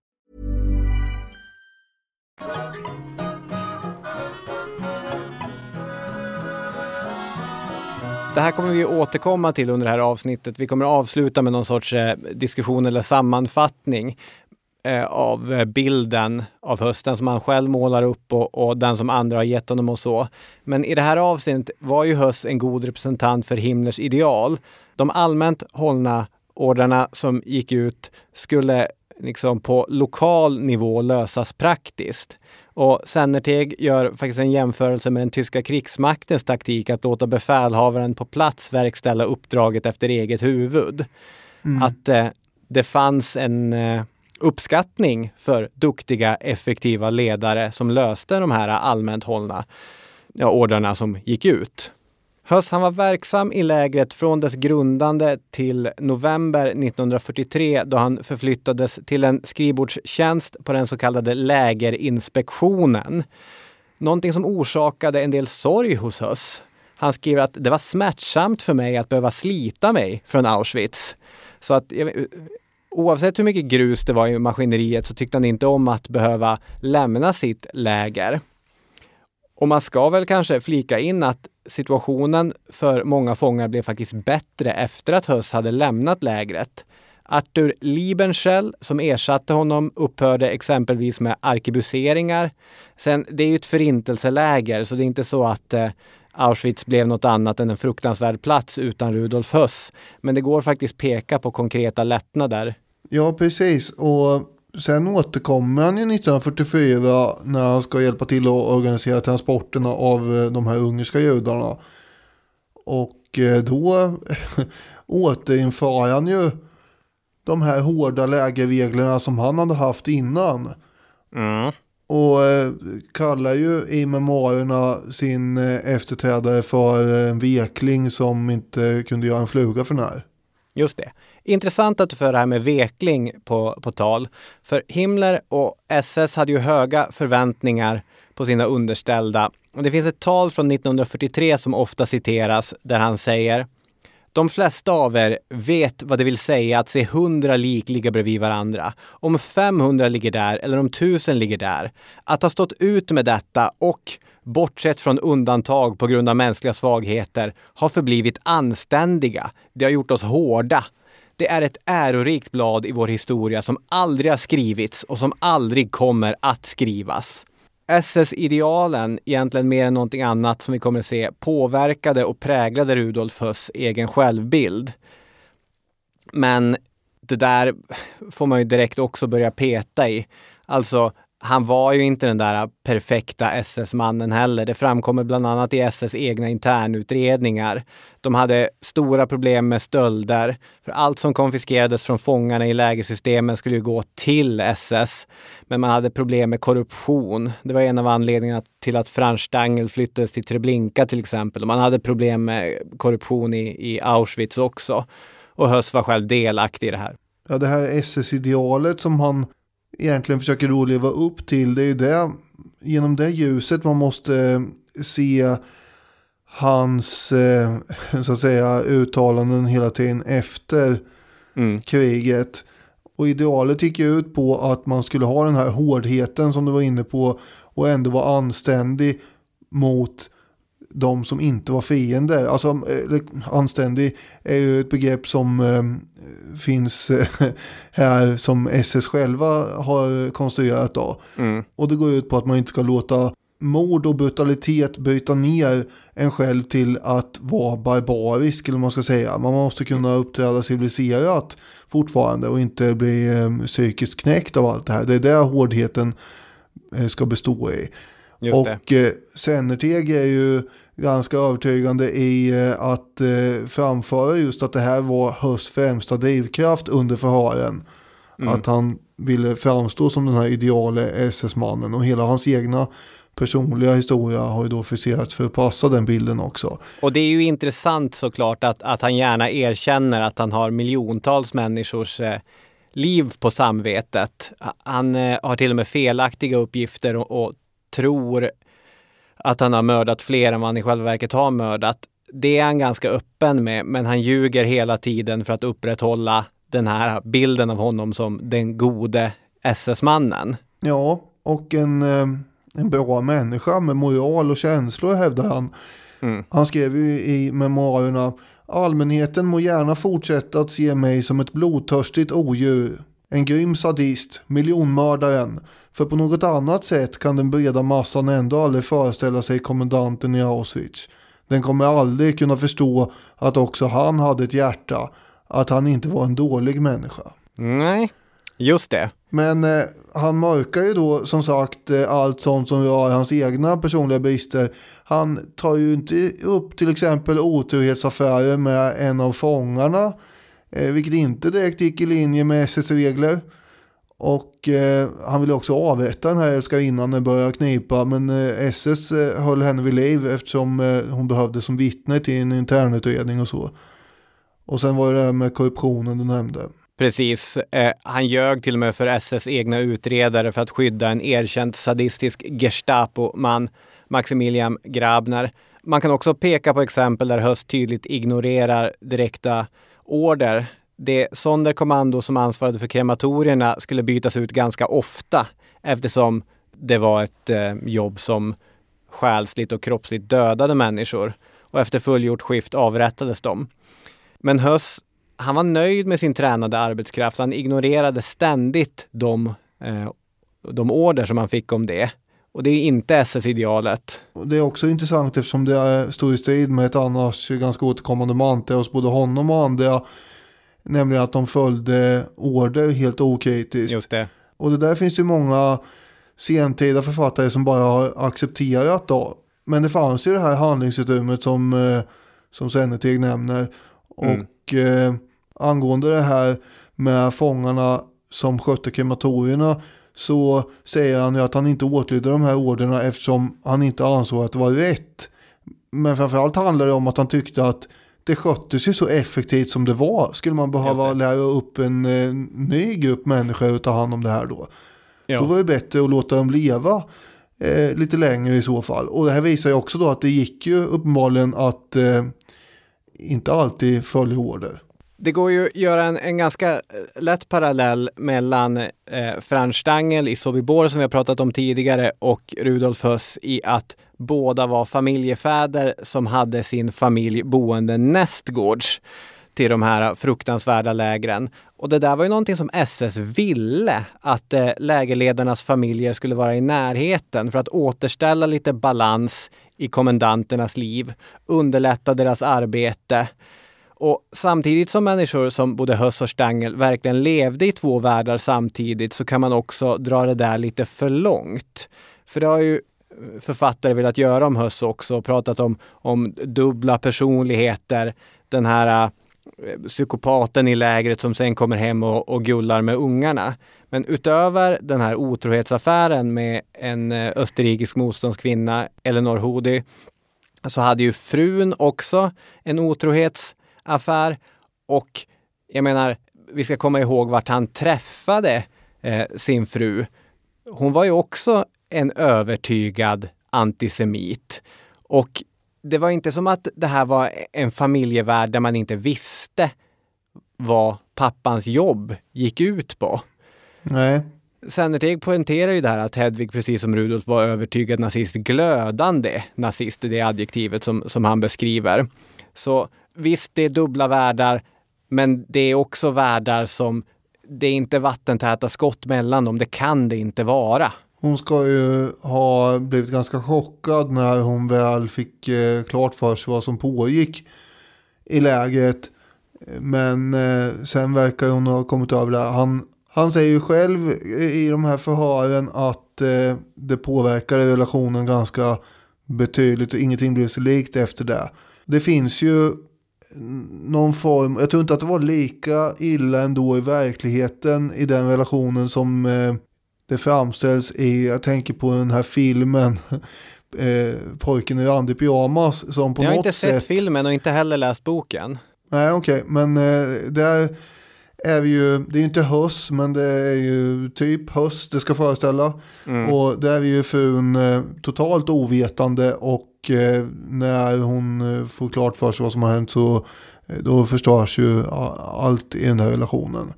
Det här kommer vi återkomma till under det här avsnittet. Vi kommer avsluta med någon sorts eh, diskussion eller sammanfattning eh, av eh, bilden av hösten som han själv målar upp och, och, den som andra har gett honom och så. Men i det här avsnittet var ju Höss en god representant för Himmlers ideal. De allmänt hållna ordrarna som gick ut skulle liksom på lokal nivå lösas praktiskt. Och Sennerteg gör faktiskt en jämförelse med den tyska krigsmaktens taktik att låta befälhavaren på plats verkställa uppdraget efter eget huvud. Mm. Att eh, det fanns en eh, uppskattning för duktiga, effektiva ledare som löste de här allmänt hållna ja, ordrarna som gick ut. Höss han var verksam i lägret från dess grundande till november 1943 då han förflyttades till en skrivbordstjänst på den så kallade lägerinspektionen. Någonting som orsakade en del sorg hos Höss. Han skriver att det var smärtsamt för mig att behöva slita mig från Auschwitz. Så att oavsett hur mycket grus det var i maskineriet så tyckte han inte om att behöva lämna sitt läger. Och man ska väl kanske flika in att situationen för många fångar blev faktiskt bättre efter att Höss hade lämnat lägret. Arthur Liebenschell, som ersatte honom upphörde exempelvis med arkebuseringar. Sen, det är ju ett förintelseläger så det är inte så att eh, Auschwitz blev något annat än en fruktansvärd plats utan Rudolf Höss. Men det går faktiskt peka på konkreta lättnader. Ja, precis. Och sen återkommer han ju 1944 när han ska hjälpa till att organisera transporterna av eh, de här ungerska judarna. Och eh, då [laughs] återinför han ju de här hårda lägerreglerna som han hade haft innan. Mm. Och eh, kallar ju i memoarerna sin efterträdare för en vekling som inte kunde göra en fluga för när. Just det. Intressant att du för det här med vekling på, på tal. För Himmler och SS hade ju höga förväntningar på sina underställda. Och det finns ett tal från 1943 som ofta citeras där han säger de flesta av er vet vad det vill säga att se hundra lik ligga bredvid varandra. Om 500 ligger där eller om 1000 ligger där. Att ha stått ut med detta och, bortsett från undantag på grund av mänskliga svagheter, har förblivit anständiga. Det har gjort oss hårda. Det är ett ärorikt blad i vår historia som aldrig har skrivits och som aldrig kommer att skrivas. SS-idealen, egentligen mer än någonting annat som vi kommer att se, påverkade och präglade Rudolf Höss egen självbild. Men det där får man ju direkt också börja peta i. Alltså, han var ju inte den där perfekta SS-mannen heller. Det framkommer bland annat i SS egna internutredningar. De hade stora problem med stölder. För allt som konfiskerades från fångarna i lägersystemen skulle ju gå till SS. Men man hade problem med korruption. Det var en av anledningarna till att Franz Stangl flyttades till Treblinka till exempel. Man hade problem med korruption i, i Auschwitz också. Och Höss var själv delaktig i det här. Ja, det här SS-idealet som han egentligen försöker då leva upp till. Det är ju det, genom det ljuset man måste se hans eh, så att säga uttalanden hela tiden efter mm. kriget. Och idealet gick ju ut på att man skulle ha den här hårdheten som du var inne på och ändå vara anständig mot de som inte var fiender. Alltså eh, anständig är ju ett begrepp som eh, finns eh, här som SS själva har konstruerat då. Mm. Och det går ut på att man inte ska låta mord och brutalitet byta ner en själv till att vara barbarisk eller man ska säga. Man måste kunna uppträda civiliserat fortfarande och inte bli eh, psykiskt knäckt av allt det här. Det är det hårdheten eh, ska bestå i. Just och eh, Sennerteg är ju ganska övertygande i eh, att eh, framföra just att det här var Höss främsta drivkraft under förhören. Mm. Att han ville framstå som den här ideale SS-mannen och hela hans egna personliga historia har ju då friserats för att passa den bilden också. Och det är ju intressant såklart att, att han gärna erkänner att han har miljontals människors eh, liv på samvetet. Han eh, har till och med felaktiga uppgifter och, och tror att han har mördat fler än vad han i själva verket har mördat. Det är han ganska öppen med, men han ljuger hela tiden för att upprätthålla den här bilden av honom som den gode SS-mannen. Ja, och en, eh, en bra människa med moral och känslor hävdar han. Mm. Han skrev ju i memoarerna Allmänheten må gärna fortsätta att se mig som ett blodtörstigt odjur. En grym sadist, miljonmördaren. För på något annat sätt kan den breda massan ändå aldrig föreställa sig kommendanten i Auschwitz. Den kommer aldrig kunna förstå att också han hade ett hjärta. Att han inte var en dålig människa. Nej, Just det. Men eh, han mörkar ju då som sagt eh, allt sånt som rör hans egna personliga brister. Han tar ju inte upp till exempel otrohetsaffärer med en av fångarna. Eh, vilket inte direkt gick i linje med SS regler. Och eh, han ville också avrätta den här älskarinnan när det började knipa. Men eh, SS eh, höll henne vid liv eftersom eh, hon behövdes som vittne till en internutredning och så. Och sen var det det här med korruptionen du nämnde. Precis. Eh, han ljög till och med för SS egna utredare för att skydda en erkänt sadistisk Gestapo-man, Maximilian Grabner. Man kan också peka på exempel där Höst tydligt ignorerar direkta order. Det Sonderkommando som ansvarade för krematorierna skulle bytas ut ganska ofta eftersom det var ett eh, jobb som själsligt och kroppsligt dödade människor. Och efter fullgjort skift avrättades de. Men Höss han var nöjd med sin tränade arbetskraft. Han ignorerade ständigt de, eh, de order som han fick om det. Och det är inte SS-idealet. Det är också intressant eftersom det står i strid med ett annars ganska återkommande mantra hos både honom och andra. Nämligen att de följde order helt okritiskt. Just det. Och det där finns det ju många sentida författare som bara har accepterat då. Men det fanns ju det här handlingsutrymmet som, eh, som Senneteg nämner. Mm. Och eh, angående det här med fångarna som skötte krematorierna så säger han ju att han inte åtlydde de här orderna eftersom han inte ansåg att det var rätt. Men framförallt handlar det om att han tyckte att det sköttes ju så effektivt som det var. Skulle man behöva lära upp en eh, ny grupp människor att ta hand om det här då? Ja. Då var det bättre att låta dem leva eh, lite längre i så fall. Och det här visar ju också då att det gick ju uppenbarligen att eh, inte alltid följa order. Det går ju att göra en, en ganska eh, lätt parallell mellan eh, Franz Stangl i Sobibor som vi har pratat om tidigare och Rudolf Höss i att båda var familjefäder som hade sin familj boende nästgårds till de här fruktansvärda lägren. Och det där var ju någonting som SS ville, att eh, lägerledarnas familjer skulle vara i närheten för att återställa lite balans i kommendanternas liv, underlätta deras arbete. Och samtidigt som människor som både Höss och Stangl verkligen levde i två världar samtidigt så kan man också dra det där lite för långt. För det har ju eh, författare velat göra om Höss också och pratat om, om dubbla personligheter. Den här eh, psykopaten i lägret som sen kommer hem och, och gullar med ungarna. Men utöver den här otrohetsaffären med en eh, österrikisk motståndskvinna, Eleanor Hody, så hade ju frun också en otrohetsaffär. Och jag menar, vi ska komma ihåg vart han träffade eh, sin fru. Hon var ju också en övertygad antisemit. Och det var inte som att det här var en familjevärld där man inte visste vad pappans jobb gick ut på. Nej. Sennerteg poängterar ju det här att Hedvig, precis som Rudolf, var övertygad nazist, glödande nazist, det adjektivet som, som han beskriver. Så visst, det är dubbla världar, men det är också världar som det är inte vattentäta skott mellan dem. Det kan det inte vara. Hon ska ju ha blivit ganska chockad när hon väl fick eh, klart för sig vad som pågick i lägret. Men eh, sen verkar hon ha kommit över det. Han, han säger ju själv i de här förhören att eh, det påverkade relationen ganska betydligt och ingenting blev så likt efter det. Det finns ju någon form, jag tror inte att det var lika illa ändå i verkligheten i den relationen som eh, det framställs i, jag tänker på den här filmen, [laughs] eh, Pojken i randig pyjamas som på Jag har något inte sett sätt... filmen och inte heller läst boken. Nej okej, okay. men eh, där är vi ju, det är ju inte höst men det är ju typ höst det ska föreställa. Mm. Och där är vi ju frun eh, totalt ovetande och och eh, när hon eh, får klart för sig vad som har hänt så eh, då förstörs ju allt i den här relationen.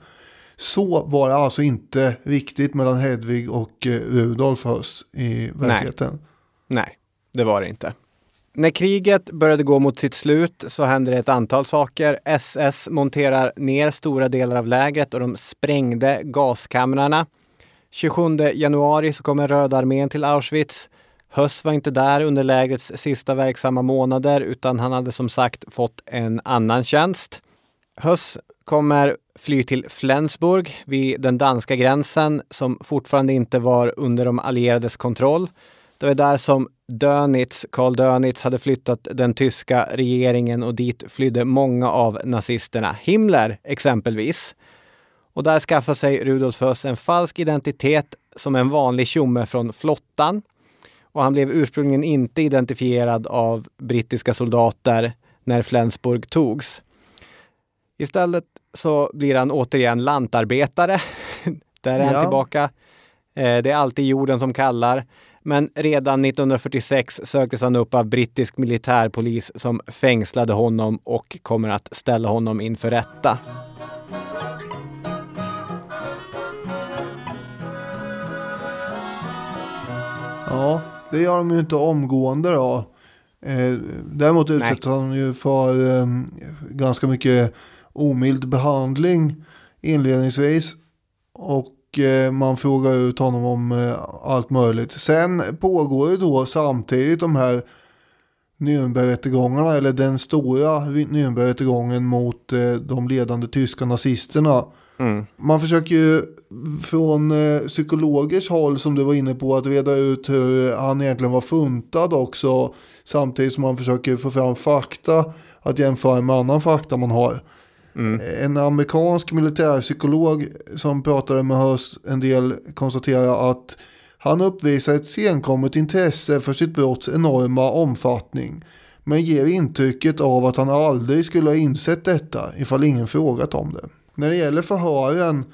Så var det alltså inte riktigt mellan Hedvig och Rudolf Höss i verkligheten. Nej. Nej, det var det inte. När kriget började gå mot sitt slut så hände det ett antal saker. SS monterar ner stora delar av lägret och de sprängde gaskamrarna. 27 januari så kommer Röda armén till Auschwitz. Höss var inte där under lägrets sista verksamma månader utan han hade som sagt fått en annan tjänst. Höss kommer fly till Flensburg vid den danska gränsen som fortfarande inte var under de allierades kontroll. Det var där som Dönitz, Karl Dönitz, hade flyttat den tyska regeringen och dit flydde många av nazisterna. Himmler exempelvis. Och där skaffade sig Rudolf Höss en falsk identitet som en vanlig tjomme från flottan. Och han blev ursprungligen inte identifierad av brittiska soldater när Flensburg togs. Istället så blir han återigen lantarbetare. [laughs] Där är han Ja. tillbaka. Eh, Det är alltid jorden som kallar. Men redan 1946 söktes han upp av brittisk militärpolis som fängslade honom och kommer att ställa honom inför rätta. Ja, det gör de ju inte omgående då. Eh, däremot utsätts han ju för eh, ganska mycket omild behandling inledningsvis. Och eh, man frågar ut honom om eh, allt möjligt. Sen pågår ju då samtidigt de här Nürnbergrättegångarna, eller den stora Nürnbergrättegången mot eh, de ledande tyska nazisterna. Man försöker ju från eh, psykologers håll som du var inne på att reda ut hur han egentligen var funtad också. Samtidigt som man försöker få fram fakta att jämföra med annan fakta man har. En amerikansk militärpsykolog som pratade med Höst en del konstaterar att han uppvisar ett senkommet intresse för sitt brotts enorma omfattning. Men ger intrycket av att han aldrig skulle ha insett detta ifall ingen frågat om det. När det gäller förhören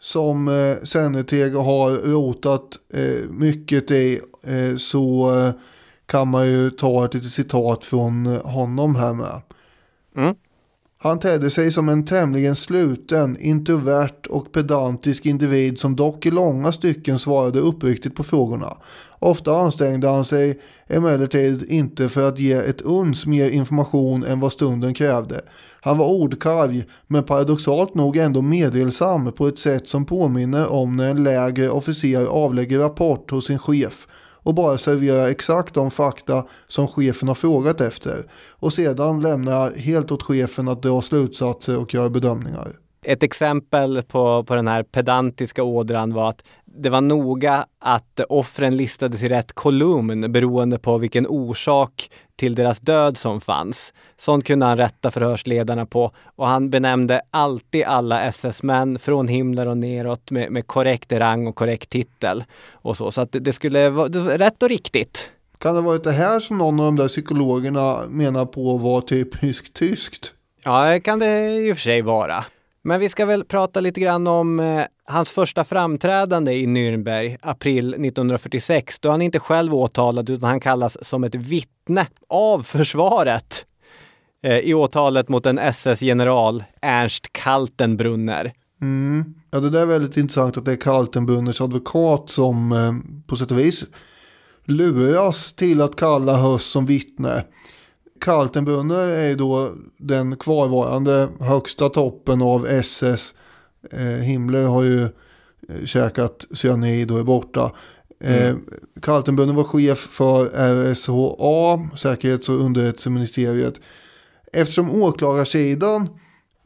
som eh, Senneteg har rotat eh, mycket i eh, så eh, kan man ju ta ett litet citat från eh, honom här med. Mm. Han tedde sig som en tämligen sluten, introvert och pedantisk individ som dock i långa stycken svarade uppriktigt på frågorna. Ofta ansträngde han sig emellertid inte för att ge ett uns mer information än vad stunden krävde. Han var ordkarg, men paradoxalt nog ändå meddelsam på ett sätt som påminner om när en lägre officer avlägger rapport hos sin chef och bara serverar exakt de fakta som chefen har frågat efter och sedan lämnar jag helt åt chefen att dra slutsatser och göra bedömningar. Ett exempel på, på den här pedantiska ådran var att det var noga att offren listades i rätt kolumn beroende på vilken orsak till deras död som fanns. Sånt kunde han rätta förhörsledarna på och han benämnde alltid alla SS-män från Himmler och neråt med, med korrekt rang och korrekt titel. Och så, så att det, det skulle vara det var rätt och riktigt. Kan det varit det här som någon av de där psykologerna menar på var typiskt tyskt? Ja, det kan det i och för sig vara. Men vi ska väl prata lite grann om eh, hans första framträdande i Nürnberg, april 1946, då han inte själv åtalad utan han kallas som ett vittne av försvaret eh, i åtalet mot en SS-general, Ernst Kaltenbrunner. Mm. Ja, det där är väldigt intressant att det är Kaltenbrunners advokat som eh, på sätt och vis luras till att kalla Höss som vittne. Kaltenbrunner är då den kvarvarande högsta toppen av SS. Eh, Himmler har ju eh, käkat cyanid och är borta. Eh, Kaltenbrunner var chef för RSHA, säkerhets och underrättelseministeriet. Eftersom åklagarsidan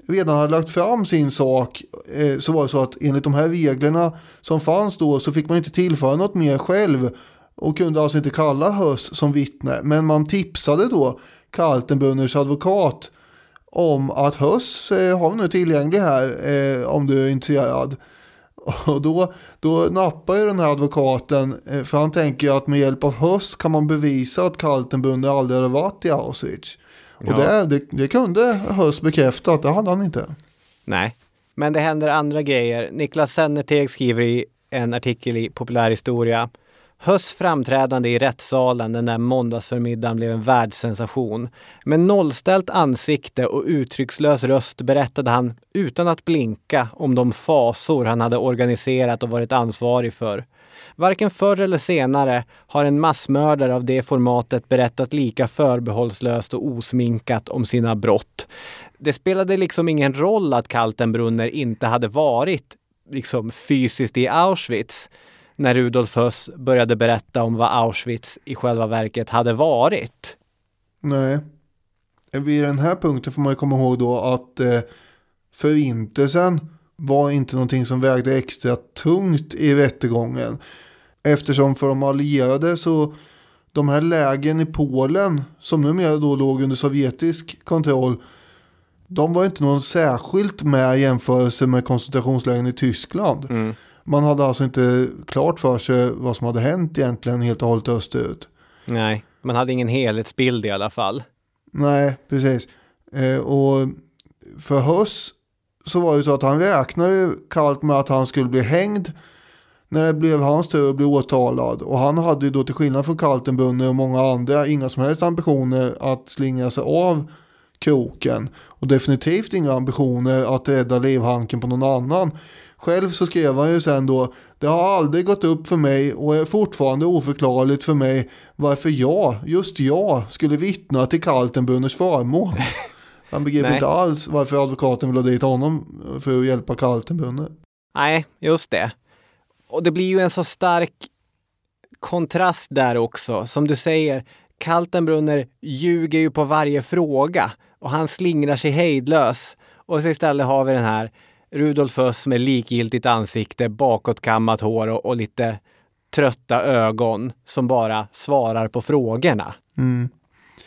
redan hade lagt fram sin sak eh, så var det så att enligt de här reglerna som fanns då så fick man inte tillföra något mer själv och kunde alltså inte kalla Höss som vittne. Men man tipsade då Kaltenbrunners advokat om att Höss eh, har vi nu tillgänglig här eh, om du är intresserad. [laughs] Och då, då nappar ju den här advokaten eh, för han tänker ju att med hjälp av Höss kan man bevisa att Kaltenbrunner aldrig hade varit i Auschwitz. Och Ja. det, det, det kunde Höss bekräfta att det hade han inte. Nej, men det händer andra grejer. Niklas Sennerteg skriver i en artikel i Populärhistoria Höss framträdande i rättssalen den där måndagsförmiddagen blev en världssensation. Med nollställt ansikte och uttryckslös röst berättade han utan att blinka om de fasor han hade organiserat och varit ansvarig för. Varken förr eller senare har en massmördare av det formatet berättat lika förbehållslöst och osminkat om sina brott. Det spelade liksom ingen roll att Kaltenbrunner inte hade varit liksom fysiskt i Auschwitz när Rudolf Höss började berätta om vad Auschwitz i själva verket hade varit. Nej. Vid den här punkten får man ju komma ihåg då att eh, förintelsen var inte någonting som vägde extra tungt i rättegången. Eftersom för de allierade så de här lägen i Polen som numera då låg under sovjetisk kontroll de var inte någon särskilt med jämförelse med koncentrationslägren i Tyskland. Mm. Man hade alltså inte klart för sig vad som hade hänt egentligen helt och hållet österut. Nej, man hade ingen helhetsbild i alla fall. Nej, precis. Eh, och för Huss så var det så att han räknade kallt med att han skulle bli hängd när det blev hans tur att bli åtalad. Och han hade ju då till skillnad från Kaltenbrunner och många andra inga som helst ambitioner att slingra sig av kroken. Och definitivt inga ambitioner att rädda livhanken på någon annan. Själv så skrev han ju sen då, det har aldrig gått upp för mig och är fortfarande oförklarligt för mig varför jag, just jag, skulle vittna till Kaltenbrunners förmån. [laughs] Han begrep Nej. inte alls varför advokaten ville ha dit honom för att hjälpa Kaltenbrunner. Nej, just det. Och det blir ju en så stark kontrast där också. Som du säger, Kaltenbrunner ljuger ju på varje fråga och han slingrar sig hejdlös. Och så istället har vi den här Rudolf Höss med likgiltigt ansikte, bakåtkammat hår och, och lite trötta ögon som bara svarar på frågorna. Mm.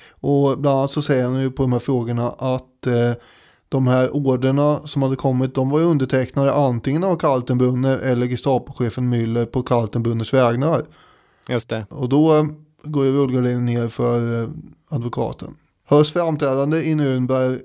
Och bland annat så säger han ju på de här frågorna att eh, de här orderna som hade kommit, de var ju undertecknade antingen av Kaltenbrunner eller Gestapochefen Müller på Kaltenbrunners vägnar. Just det. Och då eh, går ju rullgardinen ner för eh, advokaten. Hörs framträdande i Nürnberg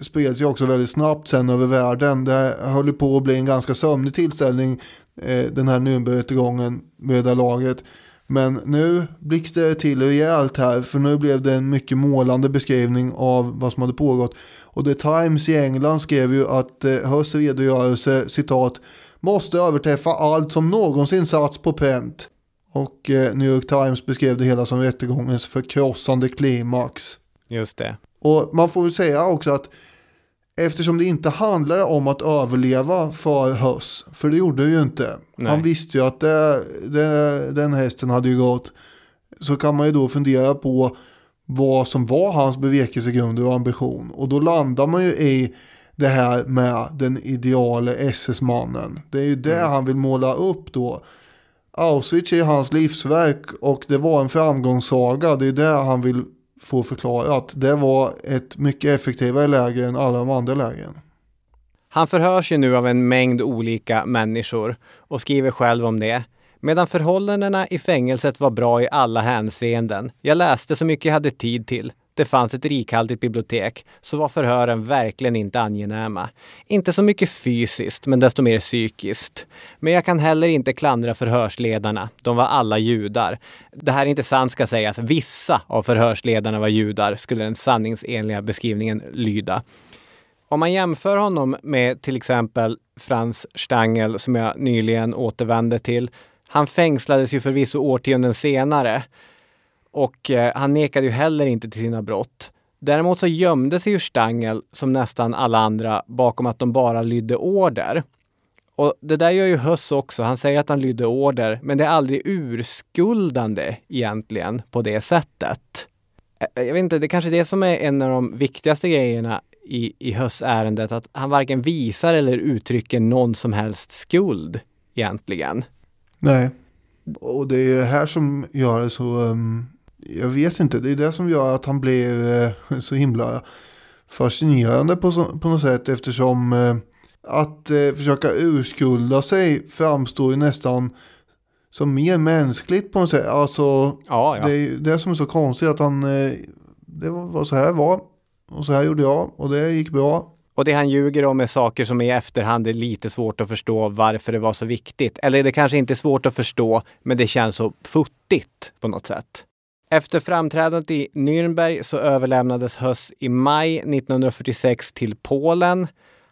spreds ju också väldigt snabbt sen över världen. Det höll ju på att bli en ganska sömnig tillställning eh, den här Nürnbergrättegången med det laget. Men nu blixtrade det till rejält här för nu blev det en mycket målande beskrivning av vad som hade pågått. Och The Times i England skrev ju att eh, Hörs redogörelse, citat, måste överträffa allt som någonsin satts på pränt. Och eh, New York Times beskrev det hela som rättegångens förkrossande klimax. Just det. Och man får väl säga också att eftersom det inte handlar om att överleva för Höss, för det gjorde det ju inte. Nej. Han visste ju att det, det, den hästen hade ju gått. Så kan man ju då fundera på vad som var hans bevekelsegrunder och ambition. Och då landar man ju i det här med den ideale SS-mannen. Det är ju det han vill måla upp då. Auschwitz är hans livsverk och det var en framgångssaga. Det är det han vill få förklarat. Det var ett mycket effektivare läger än alla de andra lägren. Han förhörs ju nu av en mängd olika människor och skriver själv om det. Medan förhållandena i fängelset var bra i alla hänseenden. Jag läste så mycket jag hade tid till. Det fanns ett rikhaltigt bibliotek, så var förhören verkligen inte angenäma. Inte så mycket fysiskt, men desto mer psykiskt. Men jag kan heller inte klandra förhörsledarna. De var alla judar. Det här är inte sant ska sägas. Vissa av förhörsledarna var judar, skulle den sanningsenliga beskrivningen lyda. Om man jämför honom med till exempel Frans Stangl som jag nyligen återvände till. Han fängslades ju förvisso årtionden senare och eh, han nekade ju heller inte till sina brott. Däremot så gömde sig ju Stangl, som nästan alla andra, bakom att de bara lydde order. Och det där gör ju Höss också. Han säger att han lydde order, men det är aldrig urskuldande egentligen på det sättet. Eh, jag vet inte, det är kanske är det som är en av de viktigaste grejerna i, i Höss-ärendet, att han varken visar eller uttrycker någon som helst skuld egentligen. Nej, och det är det här som gör det så, um, jag vet inte, det är det som gör att han blir uh, så himla fascinerande på, så, på något sätt eftersom uh, att uh, försöka urskulda sig framstår ju nästan som mer mänskligt på något sätt. Alltså, Ja, ja. det är det som är så konstigt att han, det var, var så här det var och så här gjorde jag och det gick bra. Och det han ljuger om är saker som i efterhand är lite svårt att förstå varför det var så viktigt. Eller det kanske inte är svårt att förstå, men det känns så futtigt på något sätt. Efter framträdandet i Nürnberg så överlämnades Höss i maj 1946 till Polen.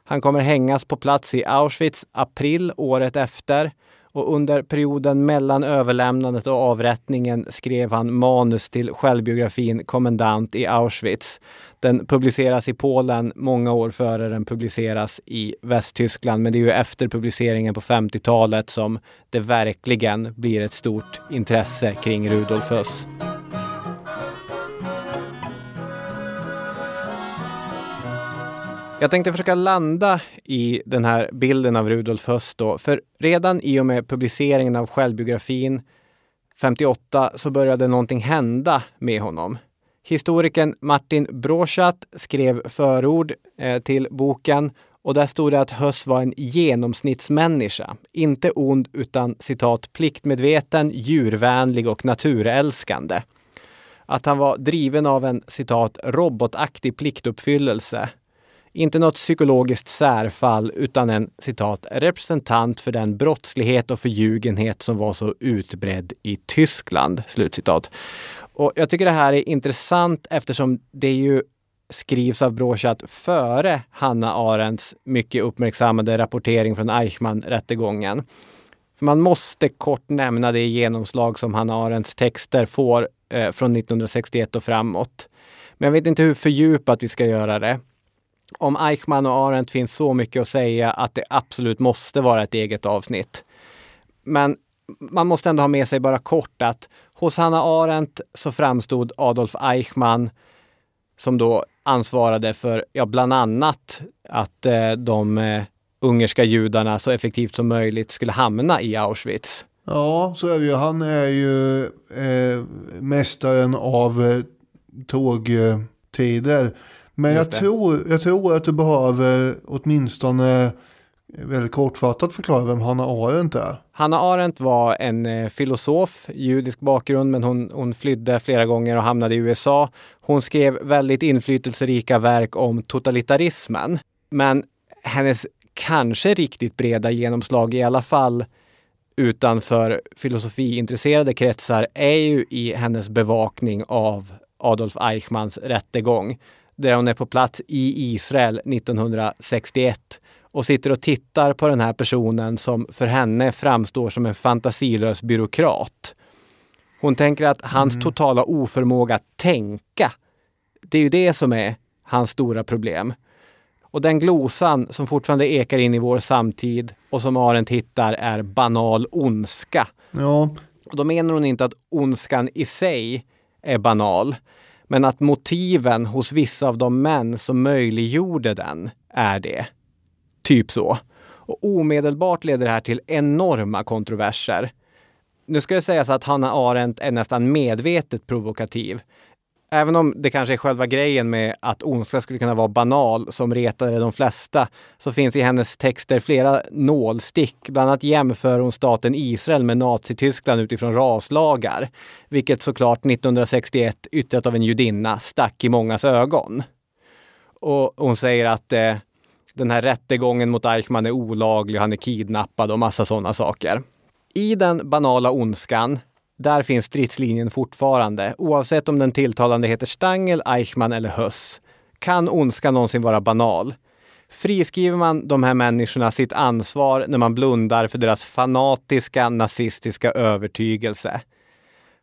Han kommer hängas på plats i Auschwitz april året efter. Och under perioden mellan överlämnandet och avrättningen skrev han manus till självbiografin Kommendant i Auschwitz. Den publiceras i Polen många år före den publiceras i Västtyskland. Men det är ju efter publiceringen på 50-talet som det verkligen blir ett stort intresse kring Rudolf Höss. Jag tänkte försöka landa i den här bilden av Rudolf Höss då, för redan i och med publiceringen av självbiografin 58 så började någonting hända med honom. Historikern Martin Broschat skrev förord eh, till boken och där stod det att Höss var en genomsnittsmänniska. Inte ond utan citat pliktmedveten, djurvänlig och naturälskande. Att han var driven av en citat robotaktig pliktuppfyllelse. Inte något psykologiskt särfall utan en citat representant för den brottslighet och förljugenhet som var så utbredd i Tyskland. Slutcitat. Och jag tycker det här är intressant eftersom det ju skrivs av Brochat före Hanna Arendts mycket uppmärksammade rapportering från Eichmann-rättegången. Man måste kort nämna det genomslag som Hanna Arendts texter får eh, från 1961 och framåt. Men jag vet inte hur fördjupat vi ska göra det. Om Eichmann och Arendt finns så mycket att säga att det absolut måste vara ett eget avsnitt. Men man måste ändå ha med sig bara kort att hos Hanna Arendt så framstod Adolf Eichmann som då ansvarade för, ja, bland annat att eh, de eh, ungerska judarna så effektivt som möjligt skulle hamna i Auschwitz. Ja, så är det ju. Han är ju eh, mästaren av eh, tågtider. Men jag tror, jag tror att du behöver åtminstone väldigt kortfattat förklara vem Hanna Arendt är. Hanna Arendt var en eh, filosof, judisk bakgrund, men hon, hon flydde flera gånger och hamnade i USA. Hon skrev väldigt inflytelserika verk om totalitarismen. Men hennes kanske riktigt breda genomslag, i alla fall utanför filosofiintresserade kretsar, är ju i hennes bevakning av Adolf Eichmanns rättegång där hon är på plats i Israel 1961 och sitter och tittar på den här personen som för henne framstår som en fantasilös byråkrat. Hon tänker att hans mm. totala oförmåga att tänka, det är ju det som är hans stora problem. Och den glosan som fortfarande ekar in i vår samtid och som Arendt hittar är banal ondska. Ja. Och då menar hon inte att ondskan i sig är banal, men att motiven hos vissa av de män som möjliggjorde den är det. Typ så. Och omedelbart leder det här till enorma kontroverser. Nu ska det sägas att Hanna Arendt är nästan medvetet provokativ. Även om det kanske är själva grejen med att ondska skulle kunna vara banal som retade de flesta, så finns i hennes texter flera nålstick. Bland annat jämför hon staten Israel med Nazityskland utifrån raslagar. Vilket såklart 1961, yttrat av en judinna, stack i mångas ögon. Och hon säger att eh, den här rättegången mot Eichmann är olaglig, han är kidnappad och massa sådana saker. I den banala ondskan där finns stridslinjen fortfarande, oavsett om den tilltalande heter Stangel, Eichmann eller Höss. Kan ondska någonsin vara banal? Friskriver man de här människorna sitt ansvar när man blundar för deras fanatiska nazistiska övertygelse?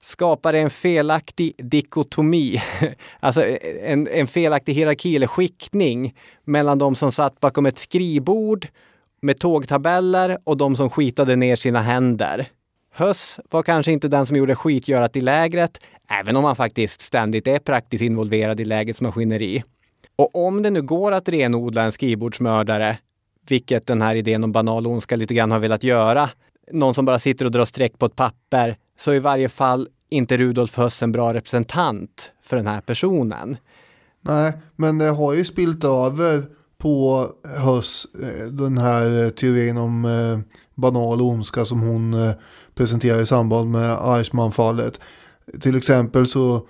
Skapar det en felaktig dikotomi, [laughs] alltså eh, en, en felaktig hierarki eller skiktning mellan de som satt bakom ett skrivbord med tågtabeller och de som skitade ner sina händer? Höss var kanske inte den som gjorde skitgörat i lägret, även om han faktiskt ständigt är praktiskt involverad i lägrets maskineri. Och om det nu går att renodla en skrivbordsmördare, vilket den här idén om banal ondska lite grann har velat göra, någon som bara sitter och drar streck på ett papper, så i varje fall inte Rudolf Höss en bra representant för den här personen. Nej, men det har ju spilt över på Höss, eh, den här eh, teorin om eh, banal ondska som hon presenterar i samband med Eichmann-fallet. Till exempel så,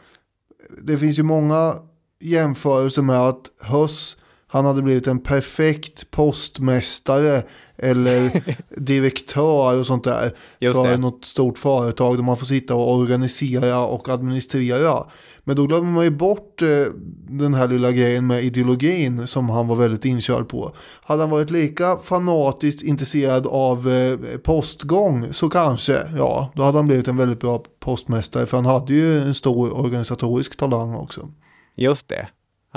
det finns ju många jämförelser med att Höss han hade blivit en perfekt postmästare eller [laughs] direktör och sånt där. Just för det. något stort företag där man får sitta och organisera och administrera. Men då glömmer man ju bort eh, den här lilla grejen med ideologin som han var väldigt inkörd på. Hade han varit lika fanatiskt intresserad av eh, postgång så kanske, ja, då hade han blivit en väldigt bra postmästare. För han hade ju en stor organisatorisk talang också. Just det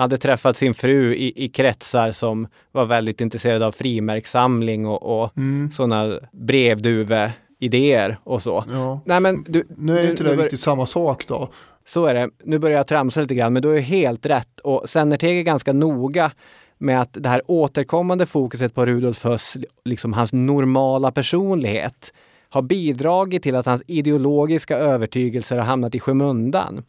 hade träffat sin fru i, i kretsar som var väldigt intresserade av frimärkssamling och, och mm. sådana brevduve-idéer och så. Ja. Nej, men du, nu är ju inte det bör... riktigt samma sak då. Så är det. Nu börjar jag tramsa lite grann, men du är helt rätt. Och Sennerteg är ganska noga med att det här återkommande fokuset på Rudolf Höss, liksom hans normala personlighet, har bidragit till att hans ideologiska övertygelser har hamnat i skymundan.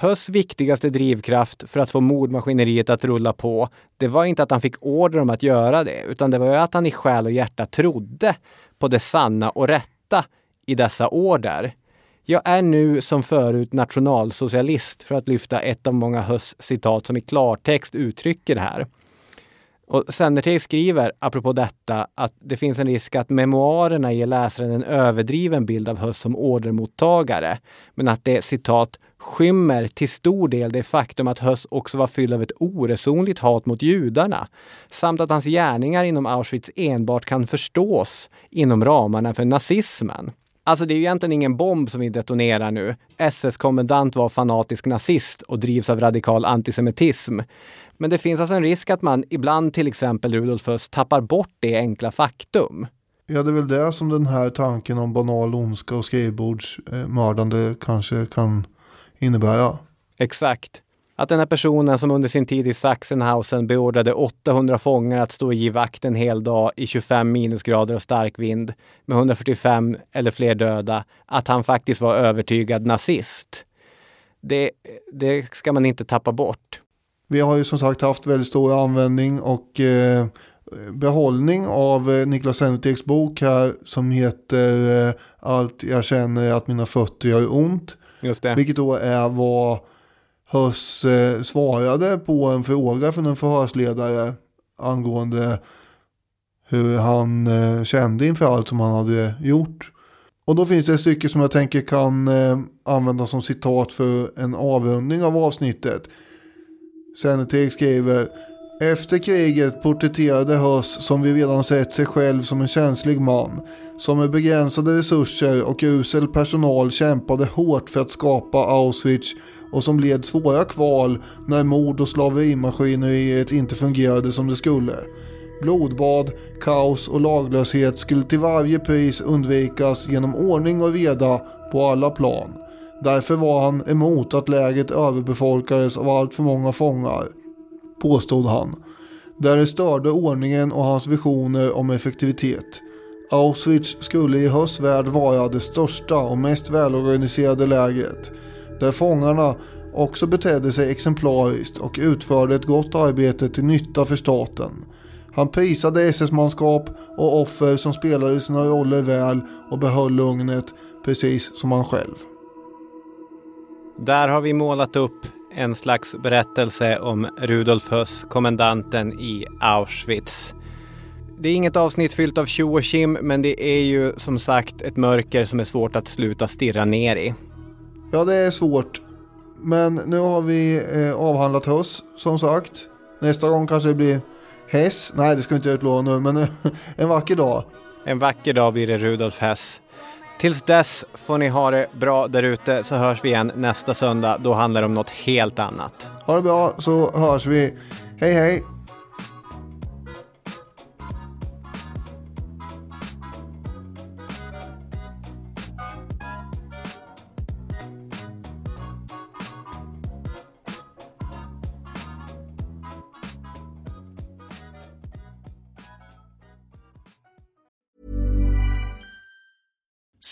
Höss viktigaste drivkraft för att få mordmaskineriet att rulla på, det var inte att han fick order om att göra det, utan det var att han i själ och hjärta trodde på det sanna och rätta i dessa order. Jag är nu som förut nationalsocialist för att lyfta ett av många Höss citat som i klartext uttrycker det här. Och Sennerteg skriver, apropå detta, att det finns en risk att memoarerna ger läsaren en överdriven bild av Höss som ordermottagare, men att det citat skymmer till stor del det faktum att Höss också var fylld av ett oresonligt hat mot judarna, samt att hans gärningar inom Auschwitz enbart kan förstås inom ramarna för nazismen. Alltså det är ju egentligen ingen bomb som vi detonerar nu. SS-kommendant var fanatisk nazist och drivs av radikal antisemitism. Men det finns alltså en risk att man ibland, till exempel Rudolf Höss, tappar bort det enkla faktum. Ja, det är väl det som den här tanken om banal ondska och skrivbordsmördande kanske kan innebära. Exakt. Att den här personen som under sin tid i Sachsenhausen beordrade 800 fångar att stå och ge vakt en hel dag i 25 minusgrader och stark vind med 145 eller fler döda, att han faktiskt var övertygad nazist. Det, det ska man inte tappa bort. Vi har ju som sagt haft väldigt stor användning och eh, behållning av eh, Niklas Sennetegs bok här som heter eh, Allt jag känner att mina fötter gör ont. Just det. Vilket då är vad Höss eh, svarade på en fråga från en förhörsledare angående hur han eh, kände inför allt som han hade gjort. Och då finns det ett stycke som jag tänker kan eh, användas som citat för en avrundning av avsnittet. Seneteg skriver efter kriget porträtterade Höss som vi redan sett sig själv som en känslig man. Som med begränsade resurser och usel personal kämpade hårt för att skapa Auschwitz och som led svåra kval när mord och slaverimaskineriet inte fungerade som det skulle. Blodbad, kaos och laglöshet skulle till varje pris undvikas genom ordning och reda på alla plan. Därför var han emot att läget överbefolkades av allt för många fångar, påstod han. Där det störde ordningen och hans visioner om effektivitet. Auschwitz skulle i höst värld vara det största och mest välorganiserade lägret. Där fångarna också betedde sig exemplariskt och utförde ett gott arbete till nytta för staten. Han prisade SS-manskap och offer som spelade sina roller väl och behöll lugnet precis som han själv. Där har vi målat upp en slags berättelse om Rudolf Höss, kommendanten i Auschwitz. Det är inget avsnitt fyllt av tjo och kim, men det är ju som sagt ett mörker som är svårt att sluta stirra ner i. Ja, det är svårt. Men nu har vi eh, avhandlat Höss, som sagt. Nästa gång kanske det blir Hess. Nej, det ska inte jag utlova nu, men [laughs] en vacker dag. En vacker dag blir det Rudolf Hess. Tills dess får ni ha det bra där ute så hörs vi igen nästa söndag. Då handlar det om något helt annat. Ha det bra så hörs vi. Hej hej!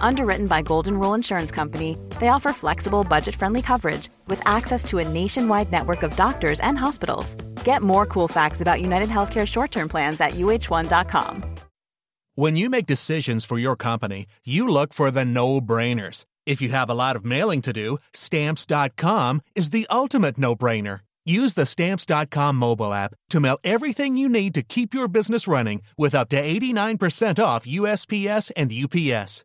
Underwritten by Golden Rule Insurance Company, they offer flexible, budget friendly coverage with access to a nationwide network of doctors and hospitals. Get more cool facts about United Healthcare short term plans at uh1.com. When you make decisions for your company, you look for the no brainers. If you have a lot of mailing to do, stamps.com is the ultimate no brainer. Use the stamps.com mobile app to mail everything you need to keep your business running with up to 89% off USPS and UPS.